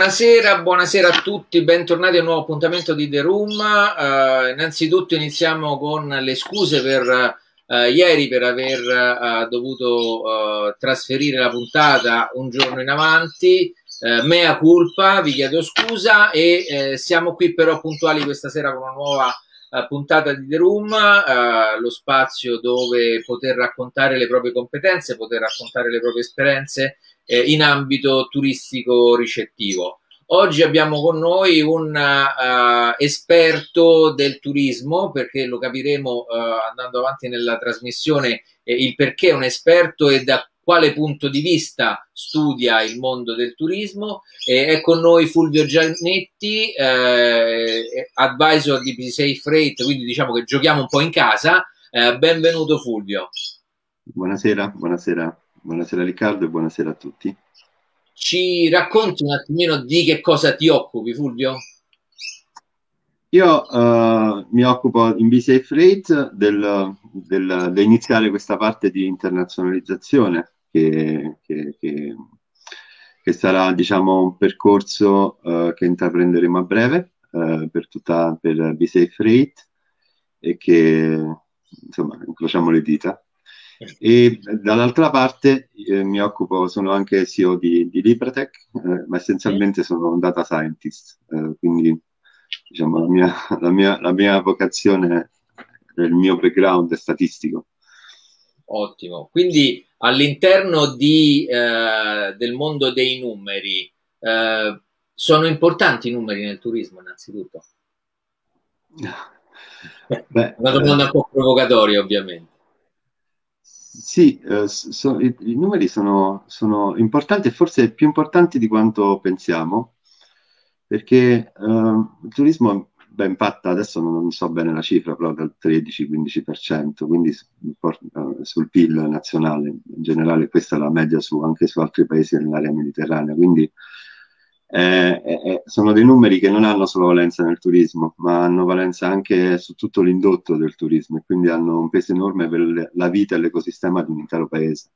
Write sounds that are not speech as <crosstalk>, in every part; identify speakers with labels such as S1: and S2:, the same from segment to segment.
S1: Buonasera, buonasera a tutti, bentornati a un nuovo appuntamento di The Room. Uh, innanzitutto iniziamo con le scuse per uh, ieri per aver uh, dovuto trasferire la puntata un giorno in avanti. mea culpa, vi chiedo scusa e siamo qui però puntuali questa sera con una nuova puntata di The Room, lo spazio dove poter raccontare le proprie competenze, poter raccontare le proprie esperienze eh, in ambito turistico ricettivo. Oggi abbiamo con noi un uh, esperto del turismo, perché lo capiremo uh, andando avanti nella trasmissione eh, il perché è un esperto e da quale punto di vista studia il mondo del turismo. Eh, è con noi Fulvio Giannetti, eh, advisor di Safe Freight, quindi diciamo che giochiamo un po' in casa. Eh, benvenuto Fulvio.
S2: Buonasera, buonasera. Buonasera Riccardo e buonasera a tutti.
S1: Ci racconti un attimino di che cosa ti occupi, Fulvio?
S2: Io uh, mi occupo in BCA Freight del, del, di iniziare questa parte di internazionalizzazione che, che, che, che sarà diciamo, un percorso uh, che intraprenderemo a breve uh, per, tutta, per BCA Freight e che insomma incrociamo le dita e dall'altra parte eh, mi occupo, sono anche CEO di, di Libratech, eh, ma essenzialmente sono un data scientist, eh, quindi diciamo la mia, la, mia, la mia vocazione, il mio background è statistico.
S1: Ottimo, quindi all'interno di, eh, del mondo dei numeri, eh, sono importanti i numeri nel turismo innanzitutto? <laughs> Beh, Una domanda un po' provocatoria ovviamente.
S2: Sì, eh, so, i, i, numeri sono, sono, importanti e forse più importanti di quanto pensiamo, perché eh, il turismo beh, impatta, adesso non, so bene la cifra, però dal 13-15%, quindi eh, sul PIL nazionale in generale, questa è la media su, anche su altri paesi nell'area mediterranea, quindi eh, eh, sono dei numeri che non hanno solo valenza nel turismo, ma hanno valenza anche su tutto l'indotto del turismo e quindi hanno un peso enorme per la vita e l'ecosistema di un intero paese.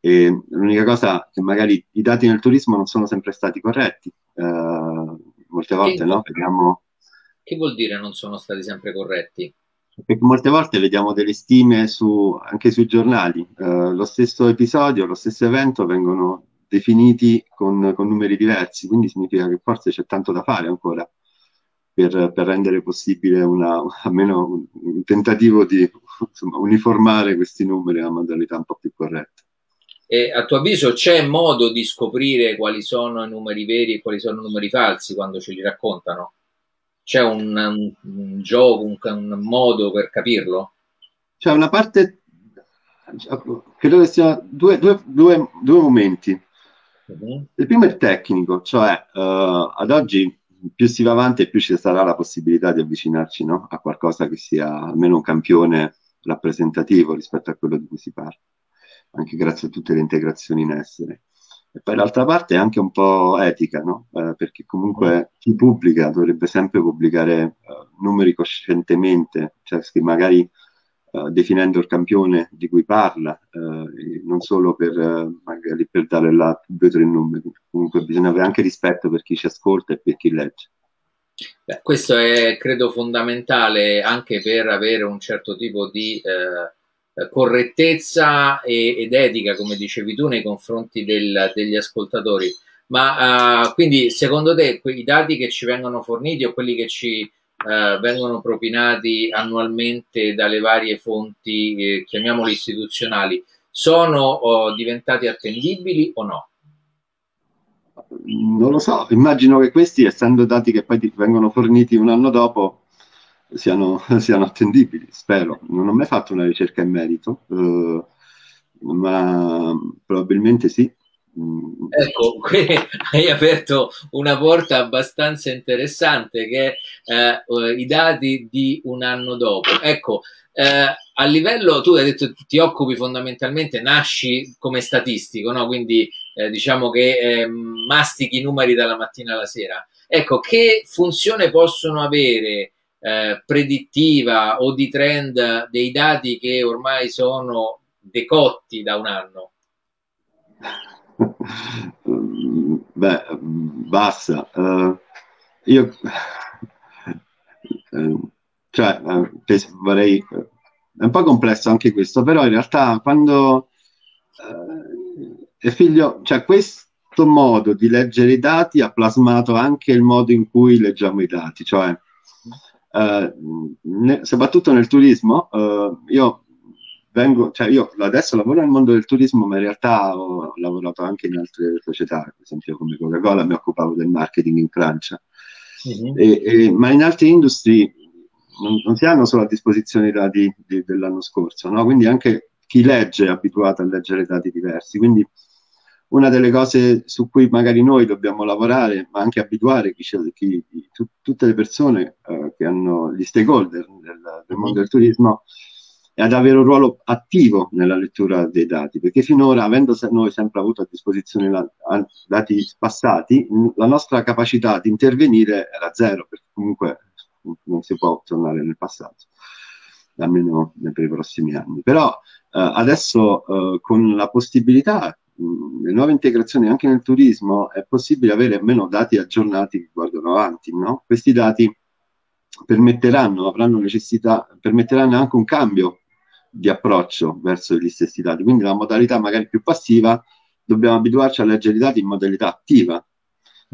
S2: E l'unica cosa che magari i dati nel turismo non sono sempre stati corretti, eh, molte volte che, no? Vediamo...
S1: Che vuol dire non sono stati sempre corretti?
S2: Perché molte volte vediamo delle stime su, anche sui giornali, eh, lo stesso episodio, lo stesso evento vengono definiti con, con, numeri diversi, quindi significa che forse c'è tanto da fare ancora per, per rendere possibile una, <laughs> almeno un, un tentativo di insomma, uniformare questi numeri a una modalità un po' più corretta.
S1: E a tuo avviso c'è modo di scoprire quali sono i numeri veri e quali sono i numeri falsi quando ce li raccontano? C'è un, un, un gioco, un, un modo per capirlo?
S2: C'è una parte, credo che sia due, due, due, due momenti. Il primo è tecnico, cioè uh, ad oggi più si va avanti e più ci sarà la possibilità di avvicinarci no? a qualcosa che sia almeno un campione rappresentativo rispetto a quello di cui si parla, anche grazie a tutte le integrazioni in essere. E poi l'altra parte è anche un po' etica, no? eh, perché comunque chi pubblica dovrebbe sempre pubblicare uh, numeri coscientemente, cioè che magari uh, definendo il campione di cui parla, uh, non solo per, uh, magari per dare là due o tre numeri. Comunque bisogna avere anche rispetto per chi ci ascolta e per chi legge.
S1: Beh, questo è credo fondamentale anche per avere un certo tipo di eh, correttezza e, ed etica, come dicevi tu, nei confronti del, degli ascoltatori. Ma uh, quindi secondo te quei dati che ci vengono forniti o quelli che ci eh, vengono propinati annualmente dalle varie fonti, eh, chiamiamole istituzionali, sono oh, diventati attendibili o no?
S2: Non lo so, immagino che questi, essendo dati che poi vengono forniti un anno dopo, siano, <laughs> siano attendibili, spero. Non ho mai fatto una ricerca in merito, eh, ma probabilmente sì.
S1: Ecco, <laughs> qui hai aperto una porta abbastanza interessante che è eh, i dati di un anno dopo. Ecco, eh, a livello, tu hai detto ti occupi fondamentalmente, nasci come statistico, no? quindi eh, diciamo che eh, mastichi i numeri dalla mattina alla sera. Ecco, che funzione possono avere eh, predittiva o di trend dei dati che ormai sono decotti da un anno? <laughs>
S2: beh, basta. Uh, io uh, cioè, uh, vorrei è un po' complesso anche questo, però in realtà quando è figlio, cioè questo modo di leggere i dati ha plasmato anche il modo in cui leggiamo i dati, cioè ne, soprattutto nel turismo, io vengo, cioè io adesso lavoro nel mondo del turismo, ma in realtà ho lavorato anche in altre società, per esempio come Coca-Cola, mi occupavo del marketing in Francia. Uh-huh. E, e, ma in altre industrie non, non, si hanno solo a disposizione i dati di, dell'anno scorso, no? quindi anche chi legge è abituato a leggere dati diversi. Quindi una delle cose su cui magari noi dobbiamo lavorare, ma anche abituare chi, chi, tu, tutte le persone eh, che hanno gli stakeholder del, del mondo del turismo, e ad avere un ruolo attivo nella lettura dei dati, perché finora, avendo noi sempre avuto a disposizione la, dati passati, la nostra capacità di intervenire era zero, perché comunque non si può tornare nel passato, almeno per i prossimi anni. Però eh, adesso eh, con la possibilità, mh, le nuove integrazioni anche nel turismo, è possibile avere almeno dati aggiornati che guardano avanti. No? Questi dati permetteranno, avranno necessità, permetteranno anche un cambio di approccio verso gli stessi dati. Quindi la modalità magari più passiva dobbiamo abituarci a leggere i dati in modalità attiva.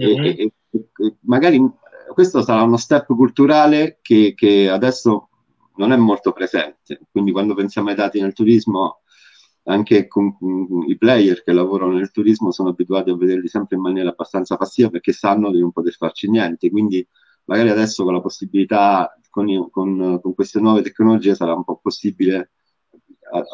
S2: Mm-hmm. E, e, e, magari questo sarà uno step culturale che, che, adesso non è molto presente. Quindi quando pensiamo ai dati nel turismo, anche con, con, i player che lavorano nel turismo sono abituati a vederli sempre in maniera abbastanza passiva perché sanno di non poter farci niente. Quindi magari adesso con la possibilità, con, con, con queste nuove tecnologie sarà un po' possibile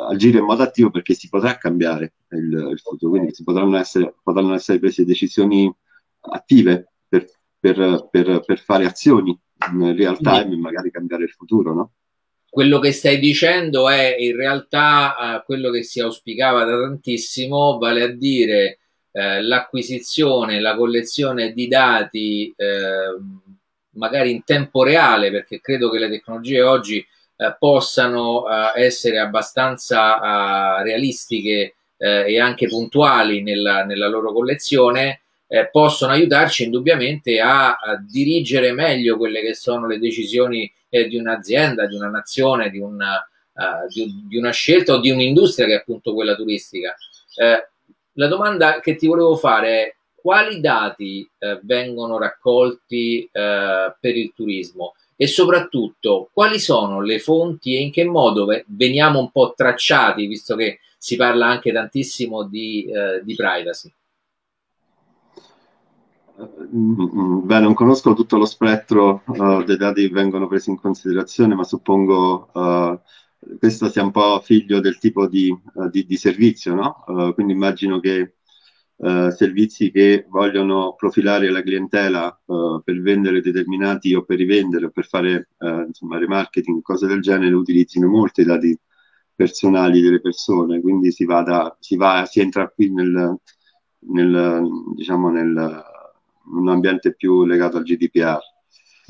S2: agire in modo attivo perché si potrà cambiare il, il futuro, quindi si potranno essere, potranno essere prese decisioni attive per, per, per, per fare azioni in real time e magari cambiare il futuro, no?
S1: Quello che stai dicendo è in realtà uh, quello che si auspicava da tantissimo, vale a dire uh, l'acquisizione, la collezione di dati uh, magari in tempo reale, perché credo che le tecnologie oggi eh, possano eh, essere abbastanza eh, realistiche eh, e anche puntuali nella, nella loro collezione, eh, possono aiutarci indubbiamente a, a, dirigere meglio quelle che sono le decisioni di un'azienda, di una nazione, di una, di, di una, scelta o di un'industria che è appunto quella turistica. la domanda che ti volevo fare è quali dati vengono raccolti per il turismo? E soprattutto quali sono le fonti e in che modo veniamo un po' tracciati, visto che si parla anche tantissimo di, eh, di privacy.
S2: Beh, non conosco tutto lo spettro uh, dei dati che vengono presi in considerazione, ma suppongo uh, questo sia un po' figlio del tipo di, uh, di, di servizio, no? quindi immagino che eh, servizi che vogliono profilare la clientela eh, per vendere determinati o per rivendere o per fare eh, insomma remarketing, cose del genere, utilizzino molti dati personali delle persone, quindi si, va da, si, va, si entra qui nel, nel, diciamo nel, un ambiente più legato al GDPR.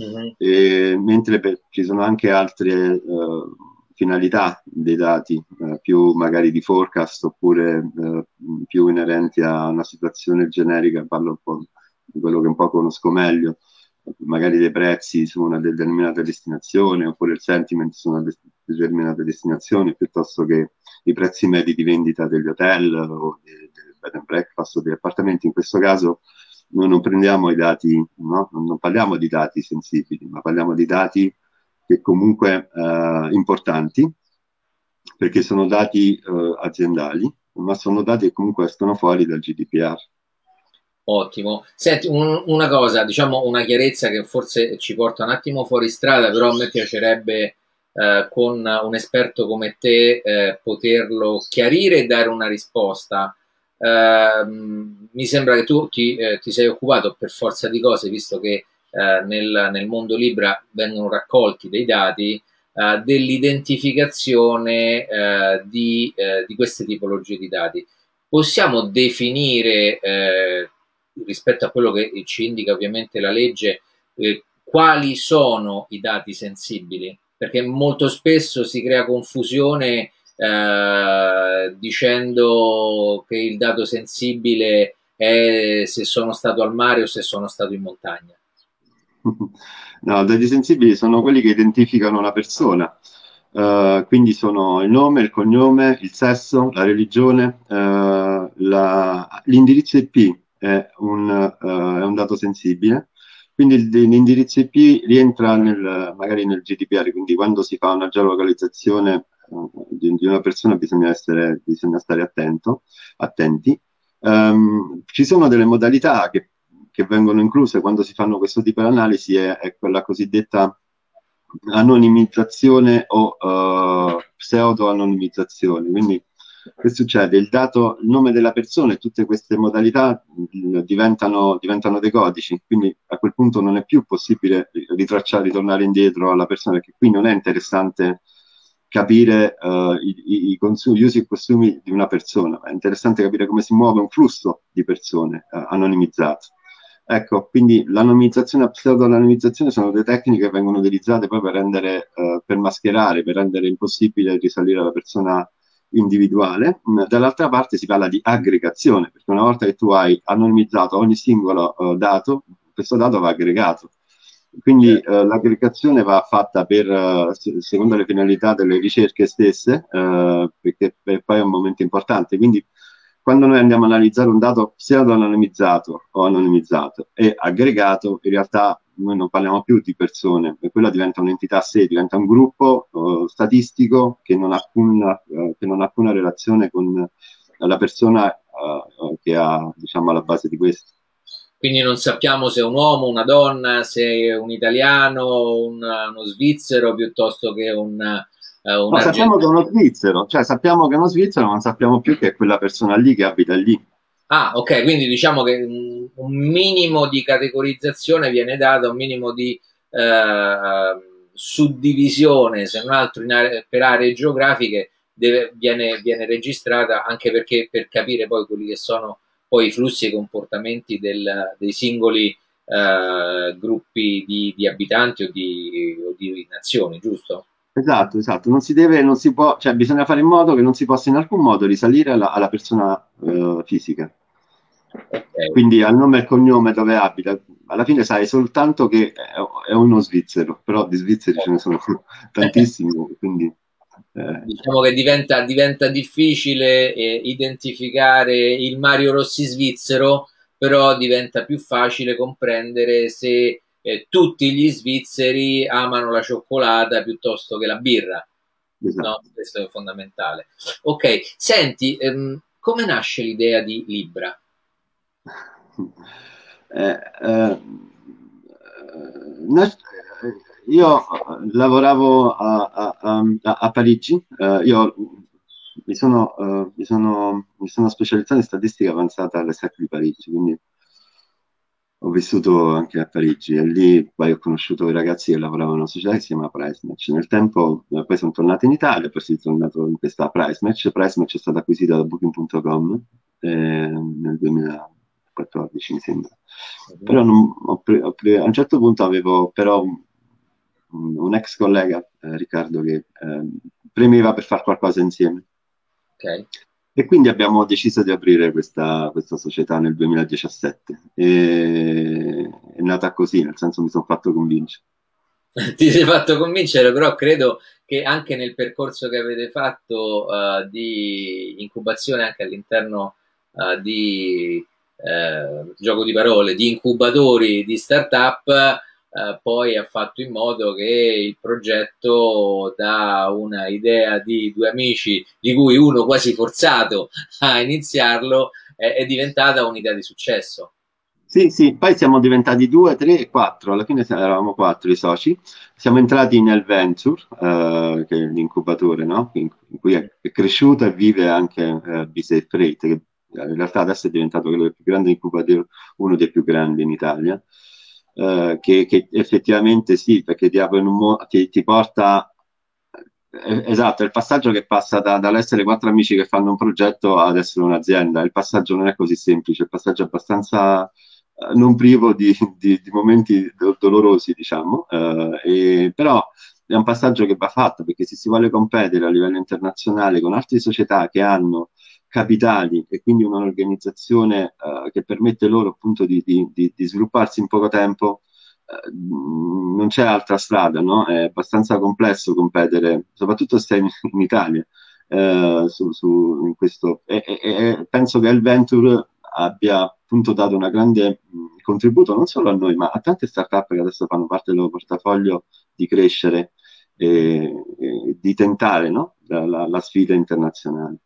S2: Mm-hmm. E, mentre per, ci sono anche altre uh, finalità dei dati, eh, più magari di forecast oppure eh, più inerenti a una situazione generica, parlo un po' di quello che un po' conosco meglio, magari dei prezzi su una determinata destinazione oppure il sentiment su una de- determinata destinazione piuttosto che i prezzi medi di vendita degli hotel o del bed and breakfast o degli appartamenti. In questo caso noi non prendiamo i dati, no? non parliamo di dati sensibili, ma parliamo di dati che comunque eh, importanti, perché sono dati eh, aziendali, ma sono dati che comunque escono fuori dal GDPR.
S1: Ottimo. Senti, un, una cosa, diciamo una chiarezza che forse ci porta un attimo fuori strada, però a me piacerebbe eh, con un esperto come te eh, poterlo chiarire e dare una risposta. Eh, mi sembra che tu ti, eh, ti sei occupato per forza di cose, visto che eh, nel, nel, mondo Libra vengono raccolti dei dati eh, dell'identificazione eh, di, eh, di, queste tipologie di dati. Possiamo definire, eh, rispetto a quello che ci indica ovviamente la legge, quali sono i dati sensibili? Perché molto spesso si crea confusione eh, dicendo che il dato sensibile è se sono stato al mare o se sono stato in montagna.
S2: No, dati sensibili sono quelli che identificano la persona, uh, quindi sono il nome, il cognome, il sesso, la religione, uh, la... l'indirizzo IP è un, uh, è un, dato sensibile, quindi l'indirizzo IP rientra nel, magari nel GDPR, quindi quando si fa una geolocalizzazione di, di, una persona bisogna, essere, bisogna stare attento, attenti. Um, ci sono delle modalità che che vengono incluse quando si fanno questo tipo di analisi è, è quella cosiddetta anonimizzazione o uh, pseudo-anonimizzazione. Quindi che succede? Il dato, il nome della persona e tutte queste modalità diventano, diventano, dei codici, quindi a quel punto non è più possibile ritracciare, ritornare indietro alla persona, perché qui non è interessante capire uh, i, i, consumi, gli usi e costumi di una persona, è interessante capire come si muove un flusso di persone uh, anonimizzato. Ecco, quindi l'anonimizzazione e pseudo-anonimizzazione sono due tecniche che vengono utilizzate poi per rendere, eh, per mascherare, per rendere impossibile risalire alla persona individuale. Dall'altra parte si parla di aggregazione, perché una volta che tu hai anonimizzato ogni singolo uh, dato, questo dato va aggregato. Quindi uh, l'aggregazione va fatta per, uh, secondo le finalità delle ricerche stesse, perché poi è un momento importante. Quindi quando noi andiamo a analizzare un dato pseudo-anonimizzato o anonimizzato e aggregato, in realtà noi non parliamo più di persone, e quella diventa un'entità a sé, diventa un gruppo uh, statistico che non, ha alcuna, uh, che non ha alcuna relazione con la persona uh, che ha, diciamo, alla base di questo.
S1: Quindi non sappiamo se è un uomo, una donna, se è un italiano, un, uno svizzero piuttosto che un,
S2: no, sappiamo che è uno svizzero, cioè sappiamo che è uno svizzero, ma non sappiamo più che è quella persona lì che abita lì.
S1: Ah, ok, quindi diciamo che un, un minimo di categorizzazione viene data, un minimo di eh, suddivisione, se non altro are- per aree geografiche, deve, viene, viene, registrata anche perché per capire poi quelli che sono poi i flussi e i comportamenti del, dei singoli eh, gruppi di, di, abitanti o di, o di nazioni, giusto?
S2: Esatto, esatto, non si deve, non si può, cioè bisogna fare in modo che non si possa in alcun modo risalire alla, alla persona uh, fisica. Okay. Quindi al nome e al cognome dove abita, alla fine sai soltanto che è, uno svizzero, però di svizzeri ce ne sono <laughs> tantissimi, quindi...
S1: Eh. Diciamo che diventa, diventa difficile eh, identificare il Mario Rossi svizzero, però diventa più facile comprendere se eh, tutti gli svizzeri amano la cioccolata piuttosto che la birra. Esatto. No? Questo è fondamentale. Ok, senti, ehm, come nasce l'idea di Libra? <laughs>
S2: Eh, eh, io lavoravo a, a, a, Parigi, eh, io mi sono, uh, mi, sono, mi sono, specializzato in statistica avanzata all'ESSEC di Parigi, quindi ho vissuto anche a Parigi e lì poi ho conosciuto i ragazzi che lavoravano in una società che si chiama Pricematch. Nel tempo, eh, poi sono tornato in Italia, poi sono tornato in questa Pricematch. Pricematch è stata acquisita da Booking.com eh, nel 2014, mi sembra. Mm-hmm. Però non, ho pre- ho pre- a un certo punto avevo però un, un ex collega, eh, Riccardo, che eh, premeva per fare qualcosa insieme.
S1: Okay.
S2: E quindi abbiamo deciso di aprire questa, questa società nel 2017. E, è nata così, nel senso mi sono fatto convincere. <laughs>
S1: Ti sei fatto convincere, però credo che anche nel percorso che avete fatto uh, di incubazione anche all'interno uh, di uh, gioco di parole, di incubatori di startup, eh, poi ha fatto in modo che il progetto da una idea di due amici, di cui uno quasi forzato a iniziarlo, è, è diventata un'idea di successo.
S2: Sì, sì, poi siamo diventati due, tre e quattro, alla fine eravamo quattro i soci, siamo entrati nel Venture, eh, che è l'incubatore, no? in, in, cui è, è, cresciuto e vive anche eh, B-Safe Freight, che in realtà adesso è diventato quello più grande incubatore, uno dei più grandi in Italia. Eh, che, che, effettivamente sì, perché ti, mo- ti, ti porta eh, esatto, è il passaggio che passa da, dall'essere quattro amici che fanno un progetto ad essere un'azienda. Il passaggio non è così semplice, il passaggio è abbastanza eh, non privo di, di, di momenti do- dolorosi, diciamo, eh, e, però è un passaggio che va fatto perché se si vuole competere a livello internazionale con altre società che hanno capitali e quindi un'organizzazione uh, che permette loro appunto di, di, di, svilupparsi in poco tempo, uh, non c'è altra strada, no? È abbastanza complesso competere, soprattutto se in, in Italia, uh, su, su, in questo. E, e, e, penso che il Venture abbia appunto dato un grande contributo non solo a noi, ma a tante start-up che adesso fanno parte del loro portafoglio di crescere e, e di tentare no? la, la, la sfida internazionale.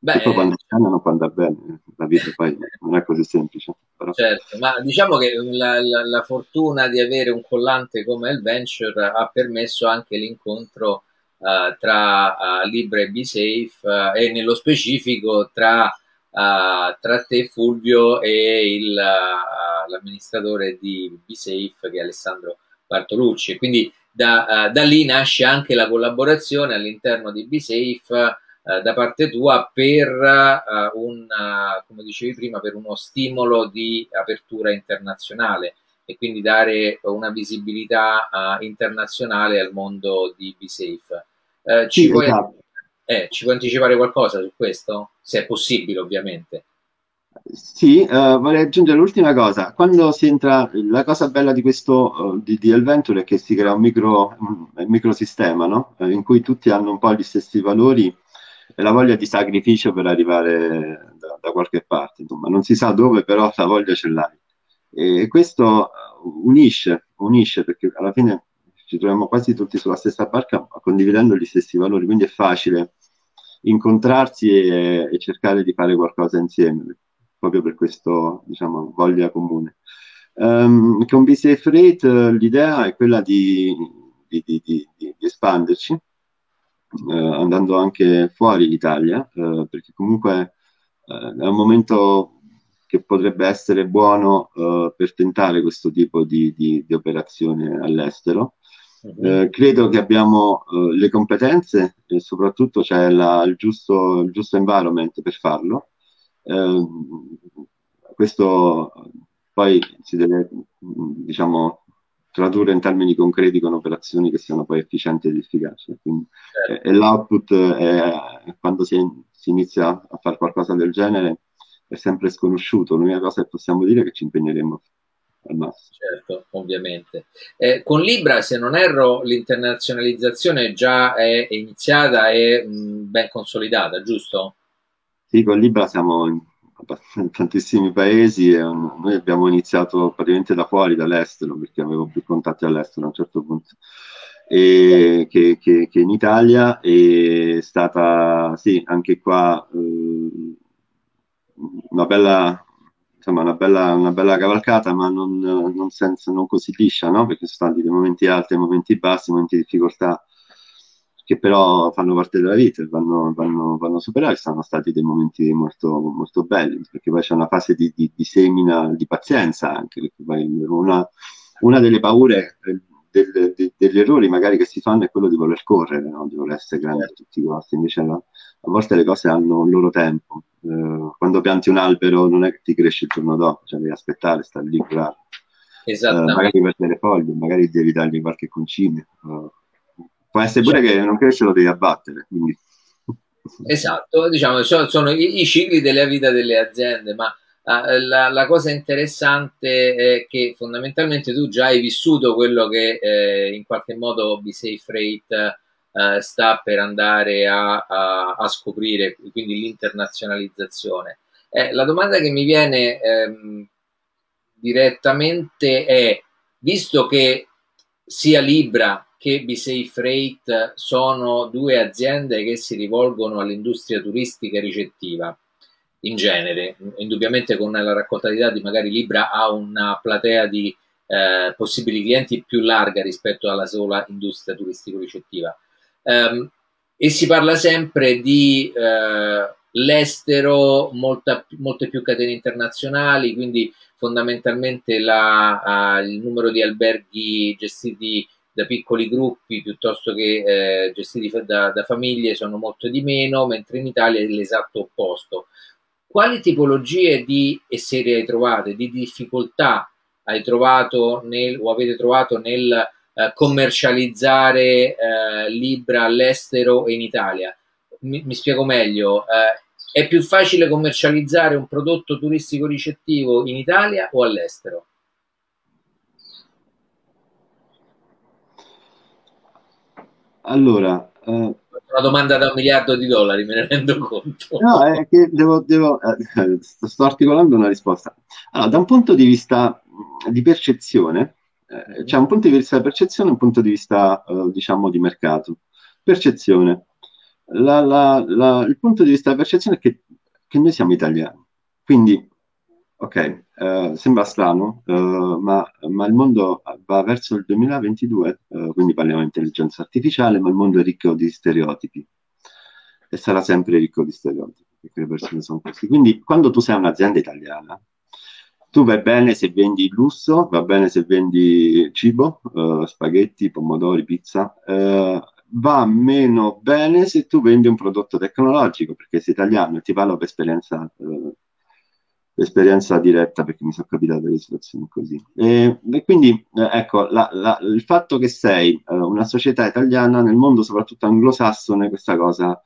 S2: Beh, poi quando cambiano può andare bene, la vita poi non è così semplice. Però.
S1: Certo, ma diciamo che la, la, la, fortuna di avere un collante come il Venture ha permesso anche l'incontro uh, tra uh, Libra e BeSafe uh, e nello specifico tra, tra te Fulvio e il, l'amministratore di BeSafe che è Alessandro Bartolucci. Quindi da, da lì nasce anche la collaborazione all'interno di BeSafe eh, da parte tua per uh, un, uh, come dicevi prima, per uno stimolo di apertura internazionale e quindi dare una visibilità internazionale al mondo di BeSafe. Ci, sì, puoi, esatto. eh, ci puoi anticipare qualcosa su questo? Se è possibile, ovviamente.
S2: Sì, uh, vorrei aggiungere l'ultima cosa. Quando si entra, la cosa bella di questo uh, di, di Elventure è che si crea un, micro, un microsistema, no? in cui tutti hanno un po' gli stessi valori la voglia di sacrificio per arrivare da, da, qualche parte, insomma, non si sa dove, però la voglia ce l'hai. E questo unisce, unisce perché alla fine ci troviamo quasi tutti sulla stessa barca condividendo gli stessi valori, quindi è facile incontrarsi e, e cercare di fare qualcosa insieme, proprio per questa diciamo, voglia comune. Um, con BCF Rate l'idea è quella di, di, di, di espanderci, eh, andando anche fuori l'Italia, eh, perché comunque eh, è un momento che potrebbe essere buono eh, per tentare questo tipo di, di, di operazione all'estero. Uh-huh. credo che abbiamo le competenze e soprattutto c'è la, il, giusto, il, giusto, environment per farlo. questo poi si deve, diciamo, tradurre in termini concreti con operazioni che siano poi efficienti ed efficaci. Quindi, certo. e, l'output è, quando si, si, inizia a fare qualcosa del genere è sempre sconosciuto. L'unica cosa che possiamo dire è che ci impegneremo al massimo.
S1: Certo, ovviamente. Eh, con Libra, se non erro, l'internazionalizzazione già è iniziata e ben consolidata, giusto?
S2: Sì, con Libra siamo in <laughs> tantissimi paesi e noi abbiamo iniziato praticamente da fuori, dall'estero, perché avevo più contatti all'estero a un certo punto, che, che, che, in Italia è stata, sì, anche qua eh, una bella, insomma, una bella, una bella cavalcata, ma non, non, senza, non così liscia, no? perché sono stati dei momenti alti momenti bassi, momenti di difficoltà che però fanno parte della vita, vanno, vanno, vanno superati, sono stati dei momenti molto, molto belli, perché poi c'è una fase di, di, di semina, di pazienza anche, una, una, delle paure eh, del, de, degli errori magari che si fanno è quello di voler correre, no? di voler essere grandi a tutti i costi, invece no? a volte le cose hanno un loro tempo, eh, quando pianti un albero non è che ti cresce il giorno dopo, cioè devi aspettare, stare lì, curare. Eh, magari per le foglie, magari devi dargli qualche concime. Uh, Può essere pure cioè, che non cresce lo devi abbattere. Quindi.
S1: Esatto, diciamo, sono i, i, cicli della vita delle aziende, ma uh, la, la, cosa interessante è che fondamentalmente tu già hai vissuto quello che eh, in qualche modo B-Safe Freight uh, sta per andare a, a, a, scoprire, quindi l'internazionalizzazione. Eh, la domanda che mi viene ehm, direttamente è, visto che sia Libra che B6 Freight sono due aziende che si rivolgono all'industria turistica ricettiva in genere, indubbiamente con la raccolta di dati magari Libra ha una platea di eh, possibili clienti più larga rispetto alla sola industria turistico-ricettiva. Um, e si parla sempre di eh, l'estero, molta, molte più catene internazionali, quindi fondamentalmente la, uh, il numero di alberghi gestiti da piccoli gruppi piuttosto che eh, gestiti da, da, famiglie sono molto di meno, mentre in Italia è l'esatto opposto. Quali tipologie di e serie hai trovate, di difficoltà hai trovato nel, o avete trovato nel eh, commercializzare eh, Libra all'estero e in Italia? Mi, mi spiego meglio, eh, È più facile commercializzare un prodotto turistico ricettivo in Italia o all'estero?
S2: Allora, eh,
S1: una domanda da un miliardo di dollari, me ne rendo conto.
S2: No, è che devo, devo eh, sto articolando una risposta. Allora, da un punto di vista di percezione, eh, c'è un punto di vista di percezione e un punto di vista, eh, diciamo, di mercato. Percezione. La, la, la, il punto di vista di percezione è che, che noi siamo italiani. Quindi, ok, eh, sembra strano, eh, ma, ma, il mondo va verso il 2022, eh, quindi parliamo di intelligenza artificiale, ma il mondo è ricco di stereotipi e sarà sempre ricco di stereotipi, perché le persone sono così. Quindi quando tu sei un'azienda italiana, tu vai bene se vendi lusso, va bene se vendi cibo, uh, spaghetti, pomodori, pizza, uh, va meno bene se tu vendi un prodotto tecnologico, perché sei italiano e ti parlo per esperienza, uh, esperienza diretta, perché mi sono capitate delle situazioni così. E, e quindi, ecco, la, la, il fatto che sei una società italiana nel mondo, soprattutto anglosassone, questa cosa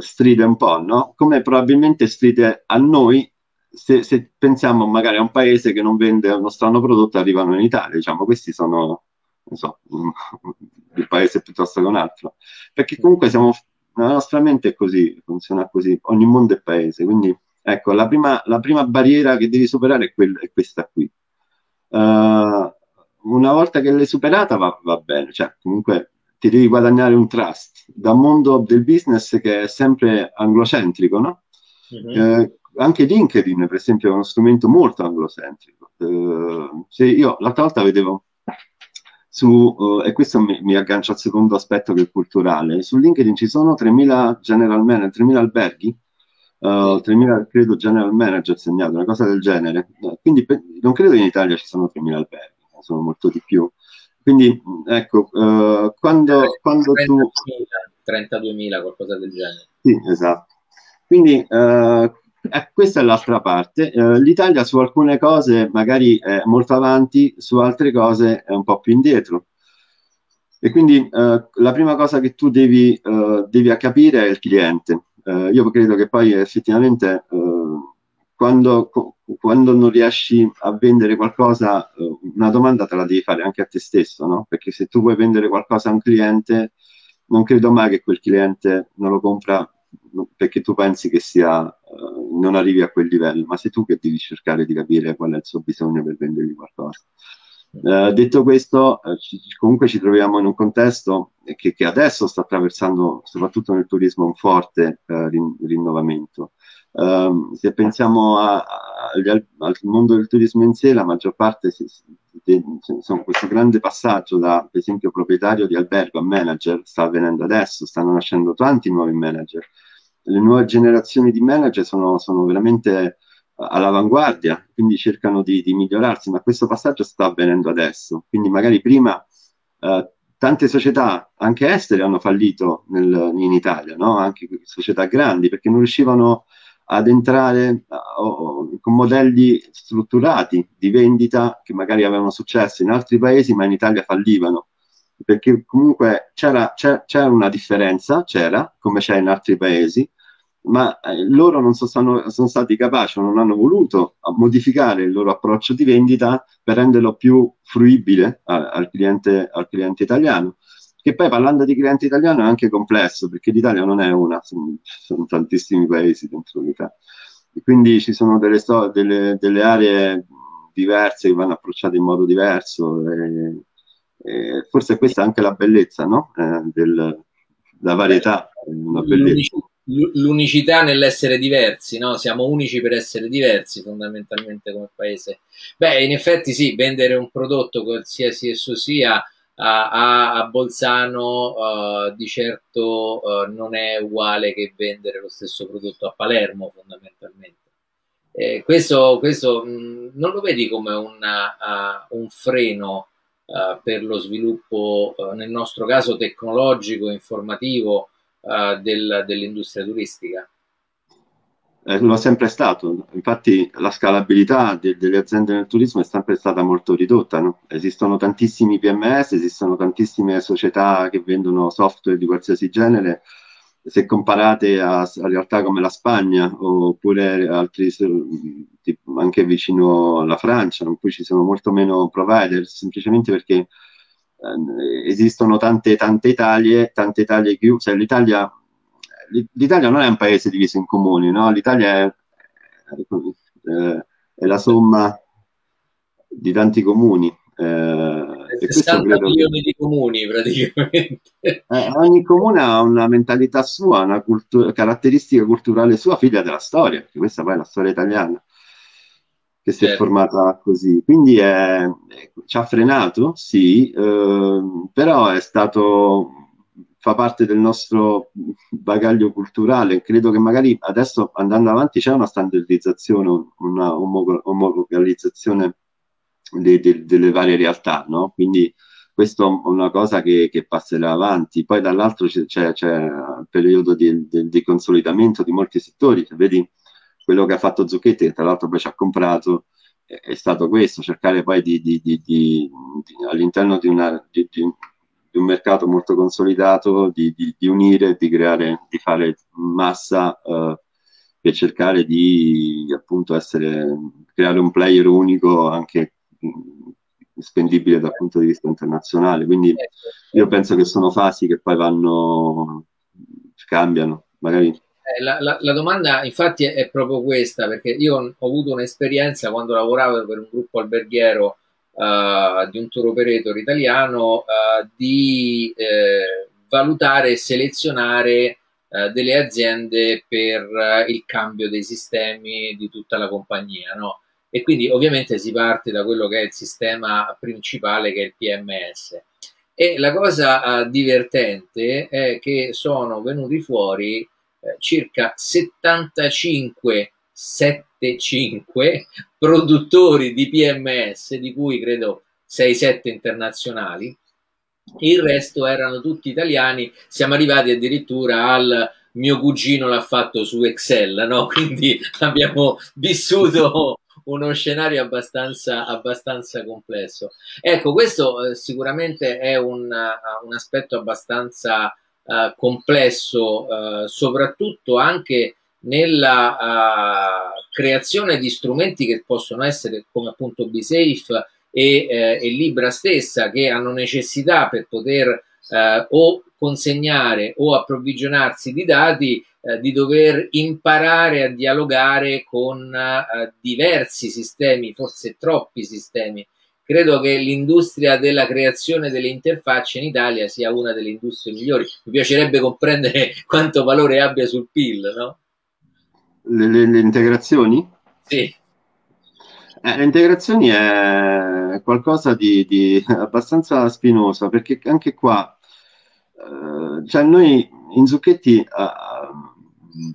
S2: stride un po', no? Come probabilmente stride a noi se, se, pensiamo magari a un paese che non vende uno strano prodotto, arrivano in Italia, diciamo, questi sono, so, il paese piuttosto che un altro. Perché comunque siamo, la nostra mente è così, funziona così, ogni mondo è paese, quindi ecco, la prima, la prima barriera che devi superare è, quella, è questa qui. Uh, una volta che l'hai superata va, va bene, cioè comunque ti devi guadagnare un trust da mondo del business che è sempre anglocentrico, no? Mm-hmm. Eh, anche LinkedIn, per esempio, è uno strumento molto anglocentrico. Uh, se io l'altra volta vedevo su, uh, e questo mi, mi, aggancia al secondo aspetto che è culturale, su LinkedIn ci sono 3.000 general manager, 3.000 alberghi, uh, eh, 3.000 credo general manager segnato, una cosa del genere. quindi pe- non credo che in Italia ci sono 3.000 alberghi, sono molto di più. Quindi ecco, quando, quando 32.000, tu...
S1: 32.000, qualcosa del genere.
S2: Sì, esatto. Quindi eh, questa è l'altra parte. Eh, L'Italia su alcune cose magari è molto avanti, su altre cose è un po' più indietro. E quindi eh, la prima cosa che tu devi, eh, devi capire è il cliente. Eh, io credo che poi effettivamente eh, quando, quando, non riesci a vendere qualcosa, una domanda te la devi fare anche a te stesso, no? Perché se tu vuoi vendere qualcosa a un cliente, non credo mai che quel cliente non lo compra perché tu pensi che sia, uh, non arrivi a quel livello, ma sei tu che devi cercare di capire qual è il suo bisogno per vendergli qualcosa. Uh, detto questo, uh, ci, comunque ci troviamo in un contesto che, che, adesso sta attraversando, soprattutto nel turismo, un forte rin- rinnovamento. Um, se pensiamo a, a, al, al mondo del turismo in sé, la maggior parte si, si, sono questo grande passaggio da, per esempio, proprietario di albergo a manager sta avvenendo adesso, stanno nascendo tanti nuovi manager le nuove generazioni di manager sono, sono veramente all'avanguardia, quindi cercano di, di, migliorarsi, ma questo passaggio sta avvenendo adesso. Quindi magari prima eh, tante società, anche estere, hanno fallito nel, in Italia, no? anche società grandi, perché non riuscivano ad entrare uh, con modelli strutturati di vendita che magari avevano successo in altri paesi, ma in Italia fallivano perché comunque c'era, c'era, una differenza, c'era, come c'è in altri paesi, ma eh, loro non so, sono, sono, stati capaci o non hanno voluto modificare il loro approccio di vendita per renderlo più fruibile a, al, cliente, al, cliente, italiano. Che poi parlando di cliente italiano è anche complesso, perché l'Italia non è una, sono, sono tantissimi paesi dentro l'Italia. Quindi ci sono delle, delle, delle, aree diverse che vanno approcciate in modo diverso. E, eh, forse questa è anche la bellezza, no? Eh, del, la varietà, una bellezza.
S1: L'unicità nell'essere diversi, no? Siamo unici per essere diversi fondamentalmente come paese. Beh, in effetti sì, vendere un prodotto qualsiasi esso sia a, a, Bolzano uh, di certo uh, non è uguale che vendere lo stesso prodotto a Palermo fondamentalmente. Eh, questo, questo mh, non lo vedi come una, uh, un freno uh, per lo sviluppo, uh, nel nostro caso tecnologico, informativo uh, del, dell'industria turistica?
S2: Eh, lo è sempre stato, infatti la scalabilità de- delle aziende nel turismo è sempre stata molto ridotta. No? Esistono tantissimi PMS, esistono tantissime società che vendono software di qualsiasi genere se comparate a, a, realtà come la Spagna oppure altri, tipo, anche vicino alla Francia, in cui ci sono molto meno provider, semplicemente perché eh, esistono tante, tante Italie, tante Italie chiuse. Cioè, l'Italia, l'Italia non è un paese diviso in comuni, no? L'Italia è, eh, è la somma di tanti comuni.
S1: Eh, 60 milioni che... di comuni praticamente. Eh,
S2: ogni comune ha una mentalità sua, una cultura, caratteristica culturale sua, figlia della storia, perché questa poi è la storia italiana che si certo. è formata così. Quindi è, ci ha frenato, sì, eh, però è stato fa parte del nostro bagaglio culturale. Credo che magari adesso andando avanti c'è una standardizzazione, una omologalizzazione de, de, delle varie realtà, no? Quindi questo è una cosa che, che passerà avanti. Poi dall'altro c'è, c'è, c'è il periodo di, di, di, consolidamento di molti settori. Vedi quello che ha fatto Zucchetti, che tra l'altro poi ci ha comprato, è, è stato questo, cercare poi di, all'interno di, una, un mercato molto consolidato, di, unire, di creare, di fare massa eh, per cercare di appunto essere, creare un player unico anche spendibile dal punto di vista internazionale. Quindi certo. io penso che sono fasi che poi vanno, cambiano, magari.
S1: Eh, la, la, la, domanda infatti è, è, proprio questa, perché io ho avuto un'esperienza quando lavoravo per un gruppo alberghiero uh, di un tour operator italiano uh, di eh, valutare e selezionare uh, delle aziende per il cambio dei sistemi di tutta la compagnia. No? E quindi ovviamente si parte da quello che è il sistema principale che è il PMS. E la cosa uh, divertente è che sono venuti fuori eh, circa 75 75 produttori di PMS, di cui credo 6-7 internazionali, il resto erano tutti italiani, siamo arrivati addirittura al mio cugino l'ha fatto su Excel, no? <laughs> quindi abbiamo vissuto uno scenario abbastanza, abbastanza complesso. Ecco, questo eh, sicuramente è un, uh, un aspetto abbastanza uh, complesso, uh, soprattutto anche nella creazione di strumenti che possono essere come appunto BeSafe e, eh, e Libra stessa, che hanno necessità per poter o consegnare o approvvigionarsi di dati eh, di dover imparare a dialogare con eh, diversi sistemi, forse troppi sistemi. Credo che l'industria della creazione delle interfacce in Italia sia una delle industrie migliori. Mi piacerebbe comprendere <laughs> quanto valore abbia sul PIL, no?
S2: Le, le, le integrazioni?
S1: Sì.
S2: Eh, le integrazioni è qualcosa di, di abbastanza spinoso perché anche qua, eh, cioè noi in Zucchetti eh,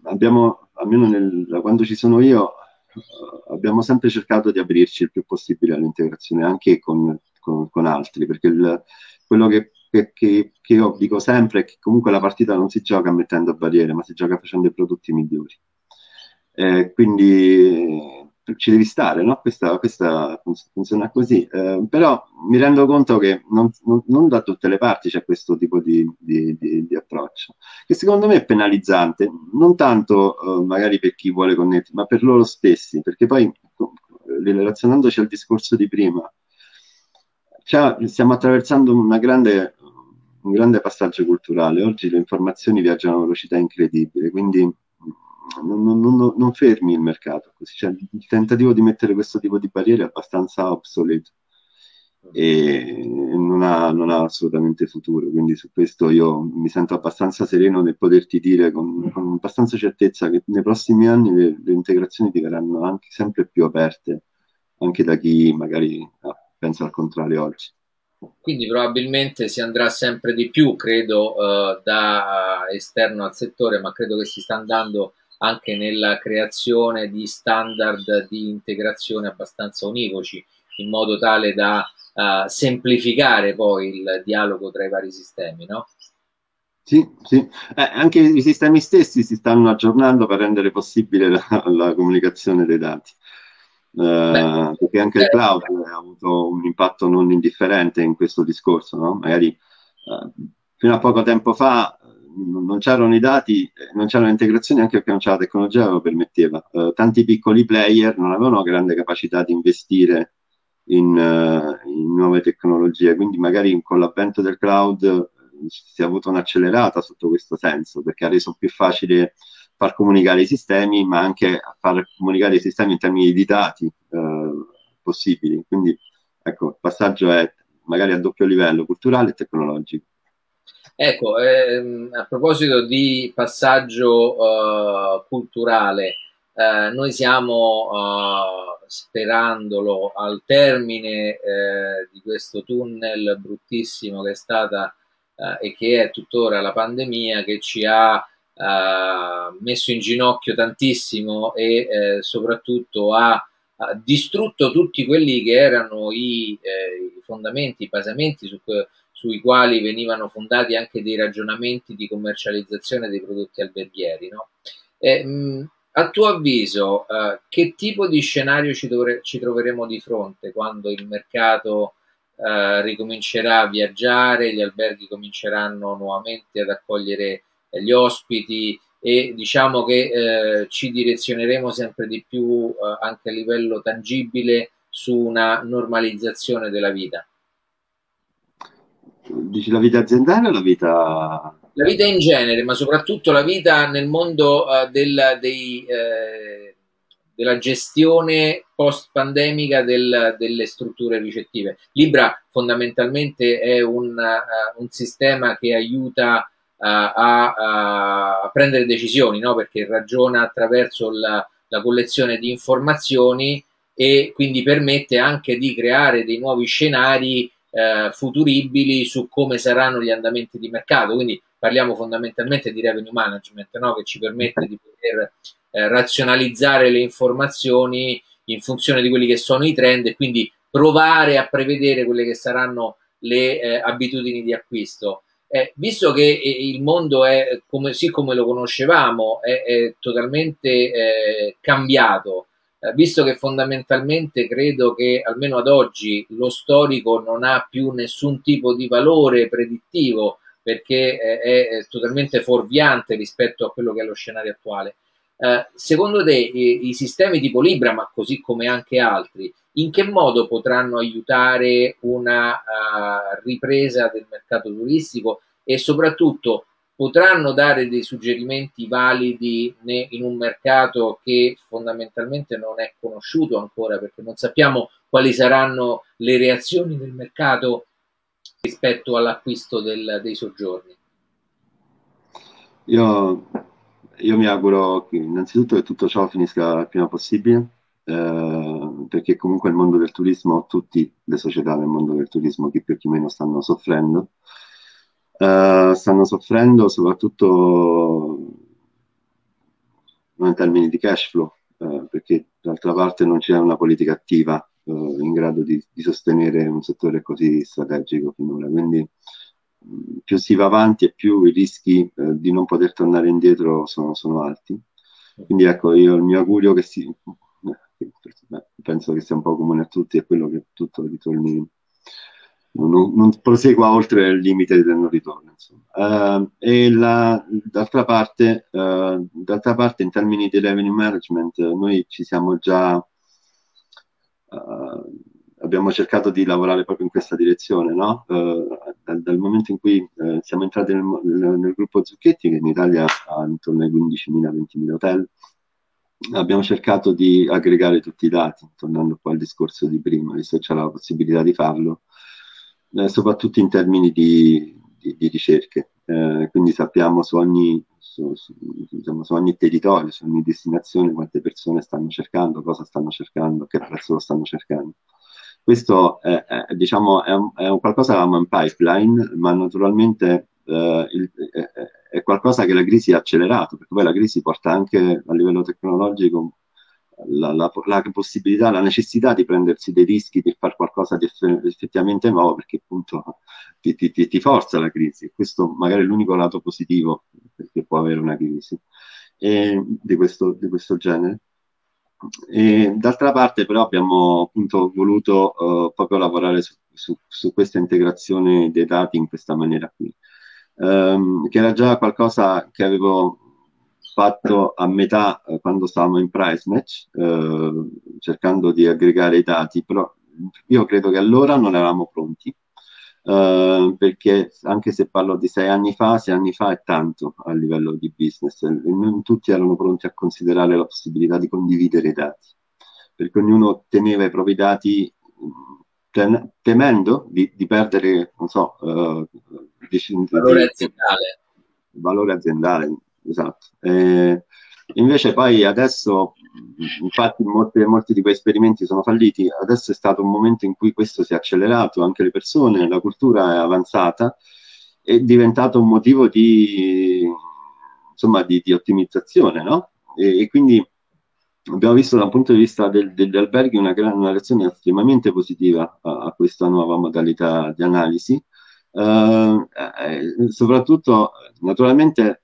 S2: abbiamo, almeno nel, quando ci sono io, uh, abbiamo sempre cercato di aprirci il più possibile all'integrazione anche con, con, con altri, perché il, quello che, che, che, io dico sempre è che comunque la partita non si gioca mettendo barriere, ma si gioca facendo i prodotti migliori. Eh, quindi ci devi stare, no? Questa, questa funziona così. Eh, però mi rendo conto che non, non, non, da tutte le parti c'è questo tipo di, di, di, di, approccio, che secondo me è penalizzante, non tanto eh, magari per chi vuole connettere, ma per loro stessi, perché poi relazionandoci al discorso di prima, cioè, stiamo attraversando grande, un grande passaggio culturale. Oggi le informazioni viaggiano a velocità incredibile, quindi non, non, non, fermi il mercato. Cioè, il tentativo di mettere questo tipo di barriere è abbastanza obsoleto e non ha, non ha, assolutamente futuro. Quindi su questo io mi sento abbastanza sereno nel poterti dire con, con abbastanza certezza che nei prossimi anni le, le, integrazioni diverranno anche sempre più aperte, anche da chi magari ah, pensa al contrario oggi.
S1: Quindi probabilmente si andrà sempre di più, credo, uh, da esterno al settore, ma credo che si sta andando anche nella creazione di standard di integrazione abbastanza univoci, in modo tale da uh, semplificare poi il dialogo tra i vari sistemi, no?
S2: Sì, sì. Eh, anche i sistemi stessi si stanno aggiornando per rendere possibile la, la comunicazione dei dati. Uh, perché anche il cloud ha avuto un impatto non indifferente in questo discorso, no? Magari uh, fino a poco tempo fa non c'erano i dati, non c'erano integrazioni anche perché non c'era la tecnologia che lo permetteva. Uh, tanti piccoli player non avevano grande capacità di investire in, uh, in, nuove tecnologie, quindi magari con l'avvento del cloud si è avuto un'accelerata sotto questo senso, perché ha reso più facile far comunicare i sistemi, ma anche far comunicare i sistemi in termini di dati possibili. Quindi ecco, il passaggio è magari a doppio livello, culturale e tecnologico.
S1: Ecco, ehm, a proposito di passaggio uh, culturale, eh, noi stiamo uh, sperandolo al termine eh, di questo tunnel bruttissimo che è stata eh, e che è tuttora la pandemia che ci ha eh, messo in ginocchio tantissimo e eh, soprattutto ha distrutto tutti quelli che erano i, eh, i fondamenti, i basamenti su, sui quali venivano fondati anche dei ragionamenti di commercializzazione dei prodotti alberghieri. No? Eh, mh, a tuo avviso, eh, che tipo di scenario ci, dovre- ci, troveremo di fronte quando il mercato eh, ricomincerà a viaggiare, gli alberghi cominceranno nuovamente ad accogliere gli ospiti, e diciamo che eh, ci direzioneremo sempre di più eh, anche a livello tangibile su una normalizzazione della vita.
S2: Dici la vita aziendale o la vita...
S1: La vita in genere, ma soprattutto la vita nel mondo uh, del, dei, eh, della gestione post-pandemica del, delle strutture ricettive. Libra fondamentalmente è un, uh, un sistema che aiuta a, a, prendere decisioni, no? perché ragiona attraverso la, la collezione di informazioni e quindi permette anche di creare dei nuovi scenari eh, futuribili su come saranno gli andamenti di mercato. Quindi parliamo fondamentalmente di revenue management, no? che ci permette di poter eh, razionalizzare le informazioni in funzione di quelli che sono i trend e quindi provare a prevedere quelle che saranno le eh, abitudini di acquisto. Eh, visto che eh, il mondo è come, sì come lo conoscevamo, è, è totalmente eh, cambiato, eh, visto che fondamentalmente credo che almeno ad oggi lo storico non ha più nessun tipo di valore predittivo perché è, è totalmente fuorviante rispetto a quello che è lo scenario attuale. Eh, secondo te i, i sistemi tipo Libra, ma così come anche altri, in che modo potranno aiutare una uh, ripresa del mercato turistico e soprattutto potranno dare dei suggerimenti validi in un mercato che fondamentalmente non è conosciuto ancora perché non sappiamo quali saranno le reazioni del mercato rispetto all'acquisto del, dei soggiorni.
S2: Io, io, mi auguro che innanzitutto che tutto ciò finisca il prima possibile eh, perché comunque il mondo del turismo, tutte le società del mondo del turismo, chi più chi meno, stanno soffrendo. Uh, stanno soffrendo soprattutto in termini di cash flow, uh, perché d'altra parte non c'è una politica attiva uh, in grado di, di, sostenere un settore così strategico finora. Quindi più si va avanti e più i rischi di non poter tornare indietro sono, sono alti. Quindi ecco, io il mio augurio che si, penso che sia un po' comune a tutti, è quello che tutto ritorni, non, non prosegua oltre il limite del non ritorno. Uh, e la, d'altra, parte, uh, d'altra parte, in termini di revenue management, noi ci siamo già, uh, abbiamo cercato di lavorare proprio in questa direzione, no? Dal, dal, momento in cui siamo entrati nel, nel, gruppo Zucchetti, che in Italia ha intorno ai 15.000-20.000 hotel, abbiamo cercato di aggregare tutti i dati, tornando poi al discorso di prima, visto che c'è la possibilità di farlo, eh, soprattutto in termini di, di, di ricerche. Eh, quindi sappiamo su ogni, su, su, diciamo, su ogni, territorio, su ogni destinazione, quante persone stanno cercando, cosa stanno cercando, che prezzo lo stanno cercando. Questo è, è, diciamo, è, un, è un qualcosa che abbiamo in pipeline, ma naturalmente eh, il, è, qualcosa che la crisi ha accelerato, perché poi la crisi porta anche a livello tecnologico la, la, la, possibilità, la necessità di prendersi dei rischi per fare qualcosa di effettivamente nuovo, perché appunto ti, ti, ti, forza la crisi. Questo magari è l'unico lato positivo che può avere una crisi e, di, questo, di questo genere. E, d'altra parte però abbiamo appunto voluto uh, proprio lavorare su, su, su, questa integrazione dei dati in questa maniera qui. ehm, che era già qualcosa che avevo fatto a metà eh, quando stavamo in price match, eh, cercando di aggregare i dati, però io credo che allora non eravamo pronti, eh, perché anche se parlo di sei anni fa, sei anni fa è tanto a livello di business, e non tutti erano pronti a considerare la possibilità di condividere i dati, perché ognuno teneva i propri dati temendo di, di, perdere, non so,
S1: di, valore aziendale.
S2: Valore aziendale, esatto. E invece poi adesso, infatti molte, molti di quei esperimenti sono falliti, adesso è stato un momento in cui questo si è accelerato, anche le persone, la cultura è avanzata, è diventato un motivo di, insomma, di, di ottimizzazione, no? E, e, quindi abbiamo visto dal punto di vista del, degli alberghi una, una reazione estremamente positiva a, a, questa nuova modalità di analisi. Uh, eh, soprattutto, naturalmente,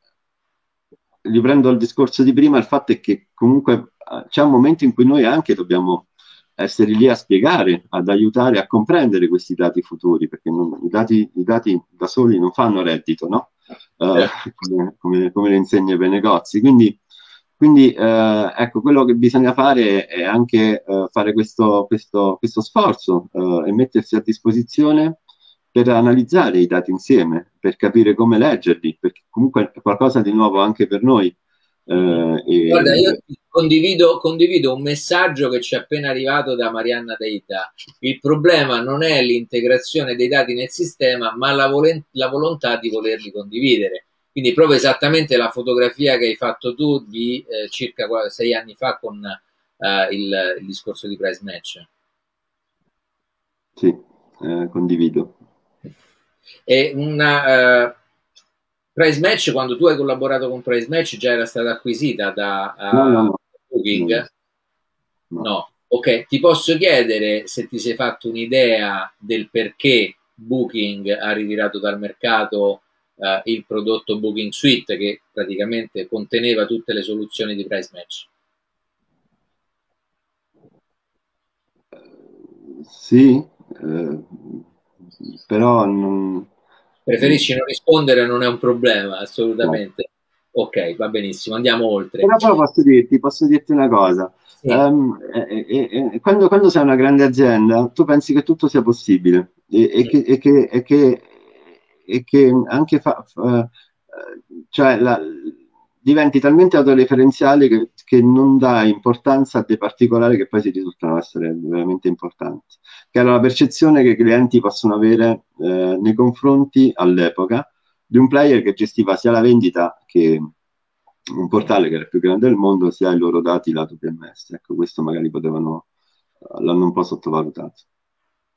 S2: riprendo il discorso di prima, il fatto è che comunque eh, c'è un momento in cui noi anche dobbiamo essere lì a spiegare, ad aiutare a comprendere questi dati futuri, perché non, i, dati, i, dati, da soli non fanno reddito, no? Uh, come, come, come, le insegna per negozi. Quindi, quindi uh, ecco, quello che bisogna fare è anche uh, fare questo, questo, questo sforzo e mettersi a disposizione per analizzare i dati insieme, per capire come leggerli, perché comunque è qualcosa di nuovo anche per noi.
S1: Eh, e... Guarda, io condivido, condivido, un messaggio che ci è appena arrivato da Marianna Deita. Il problema non è l'integrazione dei dati nel sistema, ma la, vol- la volontà di volerli condividere. Quindi proprio esattamente la fotografia che hai fatto tu di eh, circa sei anni fa con eh, il, il, discorso di price match.
S2: Sì, eh, condivido.
S1: E una uh, Price Match, quando tu hai collaborato con Price Match, già era stata acquisita da uh, no, no, no. Booking? No. Ok, ti posso chiedere se ti sei fatto un'idea del perché Booking ha ritirato dal mercato uh, il prodotto Booking Suite che praticamente conteneva tutte le soluzioni di Price Match?
S2: Sì, eh, però non...
S1: Preferisci non rispondere, non è un problema, assolutamente. No. Ok, va benissimo, andiamo oltre.
S2: Però poi posso dirti, posso dirti una cosa. Sì. Um, eh, eh, eh, quando, quando, sei una grande azienda, tu pensi che tutto sia possibile e, e, che, e che, che, che, anche fa, fa, cioè la, diventi talmente autoreferenziale che, che, non dà importanza a dei particolari che poi si risultano essere veramente importanti, che era la percezione che i clienti possono avere eh, nei confronti all'epoca di un player che gestiva sia la vendita che un portale che era il più grande del mondo, sia i loro dati lato PMS. Ecco, questo magari potevano, l'hanno un po' sottovalutato.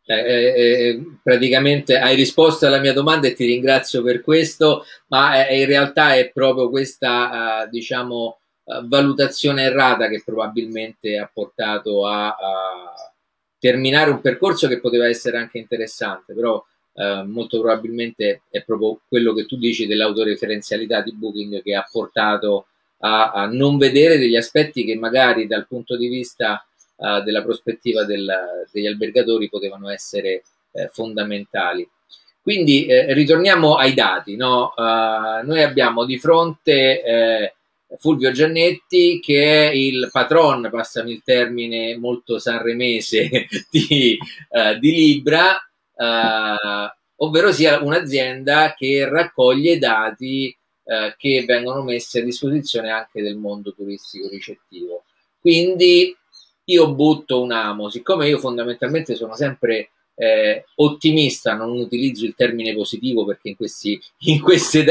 S1: Eh, eh, eh, praticamente hai risposto alla mia domanda e ti ringrazio per questo, ma in realtà è proprio questa, uh, diciamo, uh, valutazione errata che probabilmente ha portato a, a, terminare un percorso che poteva essere anche interessante, però uh, molto probabilmente è proprio quello che tu dici dell'autoreferenzialità di Booking che ha portato a, a non vedere degli aspetti che magari dal punto di vista uh, della prospettiva del, degli albergatori potevano essere eh, fondamentali. Quindi eh, ritorniamo ai dati. No? Uh, noi abbiamo di fronte eh, Fulvio Giannetti che è il patron, passami il termine molto sanremese, <laughs> di, di Libra, ovvero sia un'azienda che raccoglie dati uh, che vengono messi a disposizione anche del mondo turistico ricettivo. Quindi io butto un amo, siccome io fondamentalmente sono sempre eh, ottimista, non utilizzo il termine positivo perché in questi, <laughs> in, queste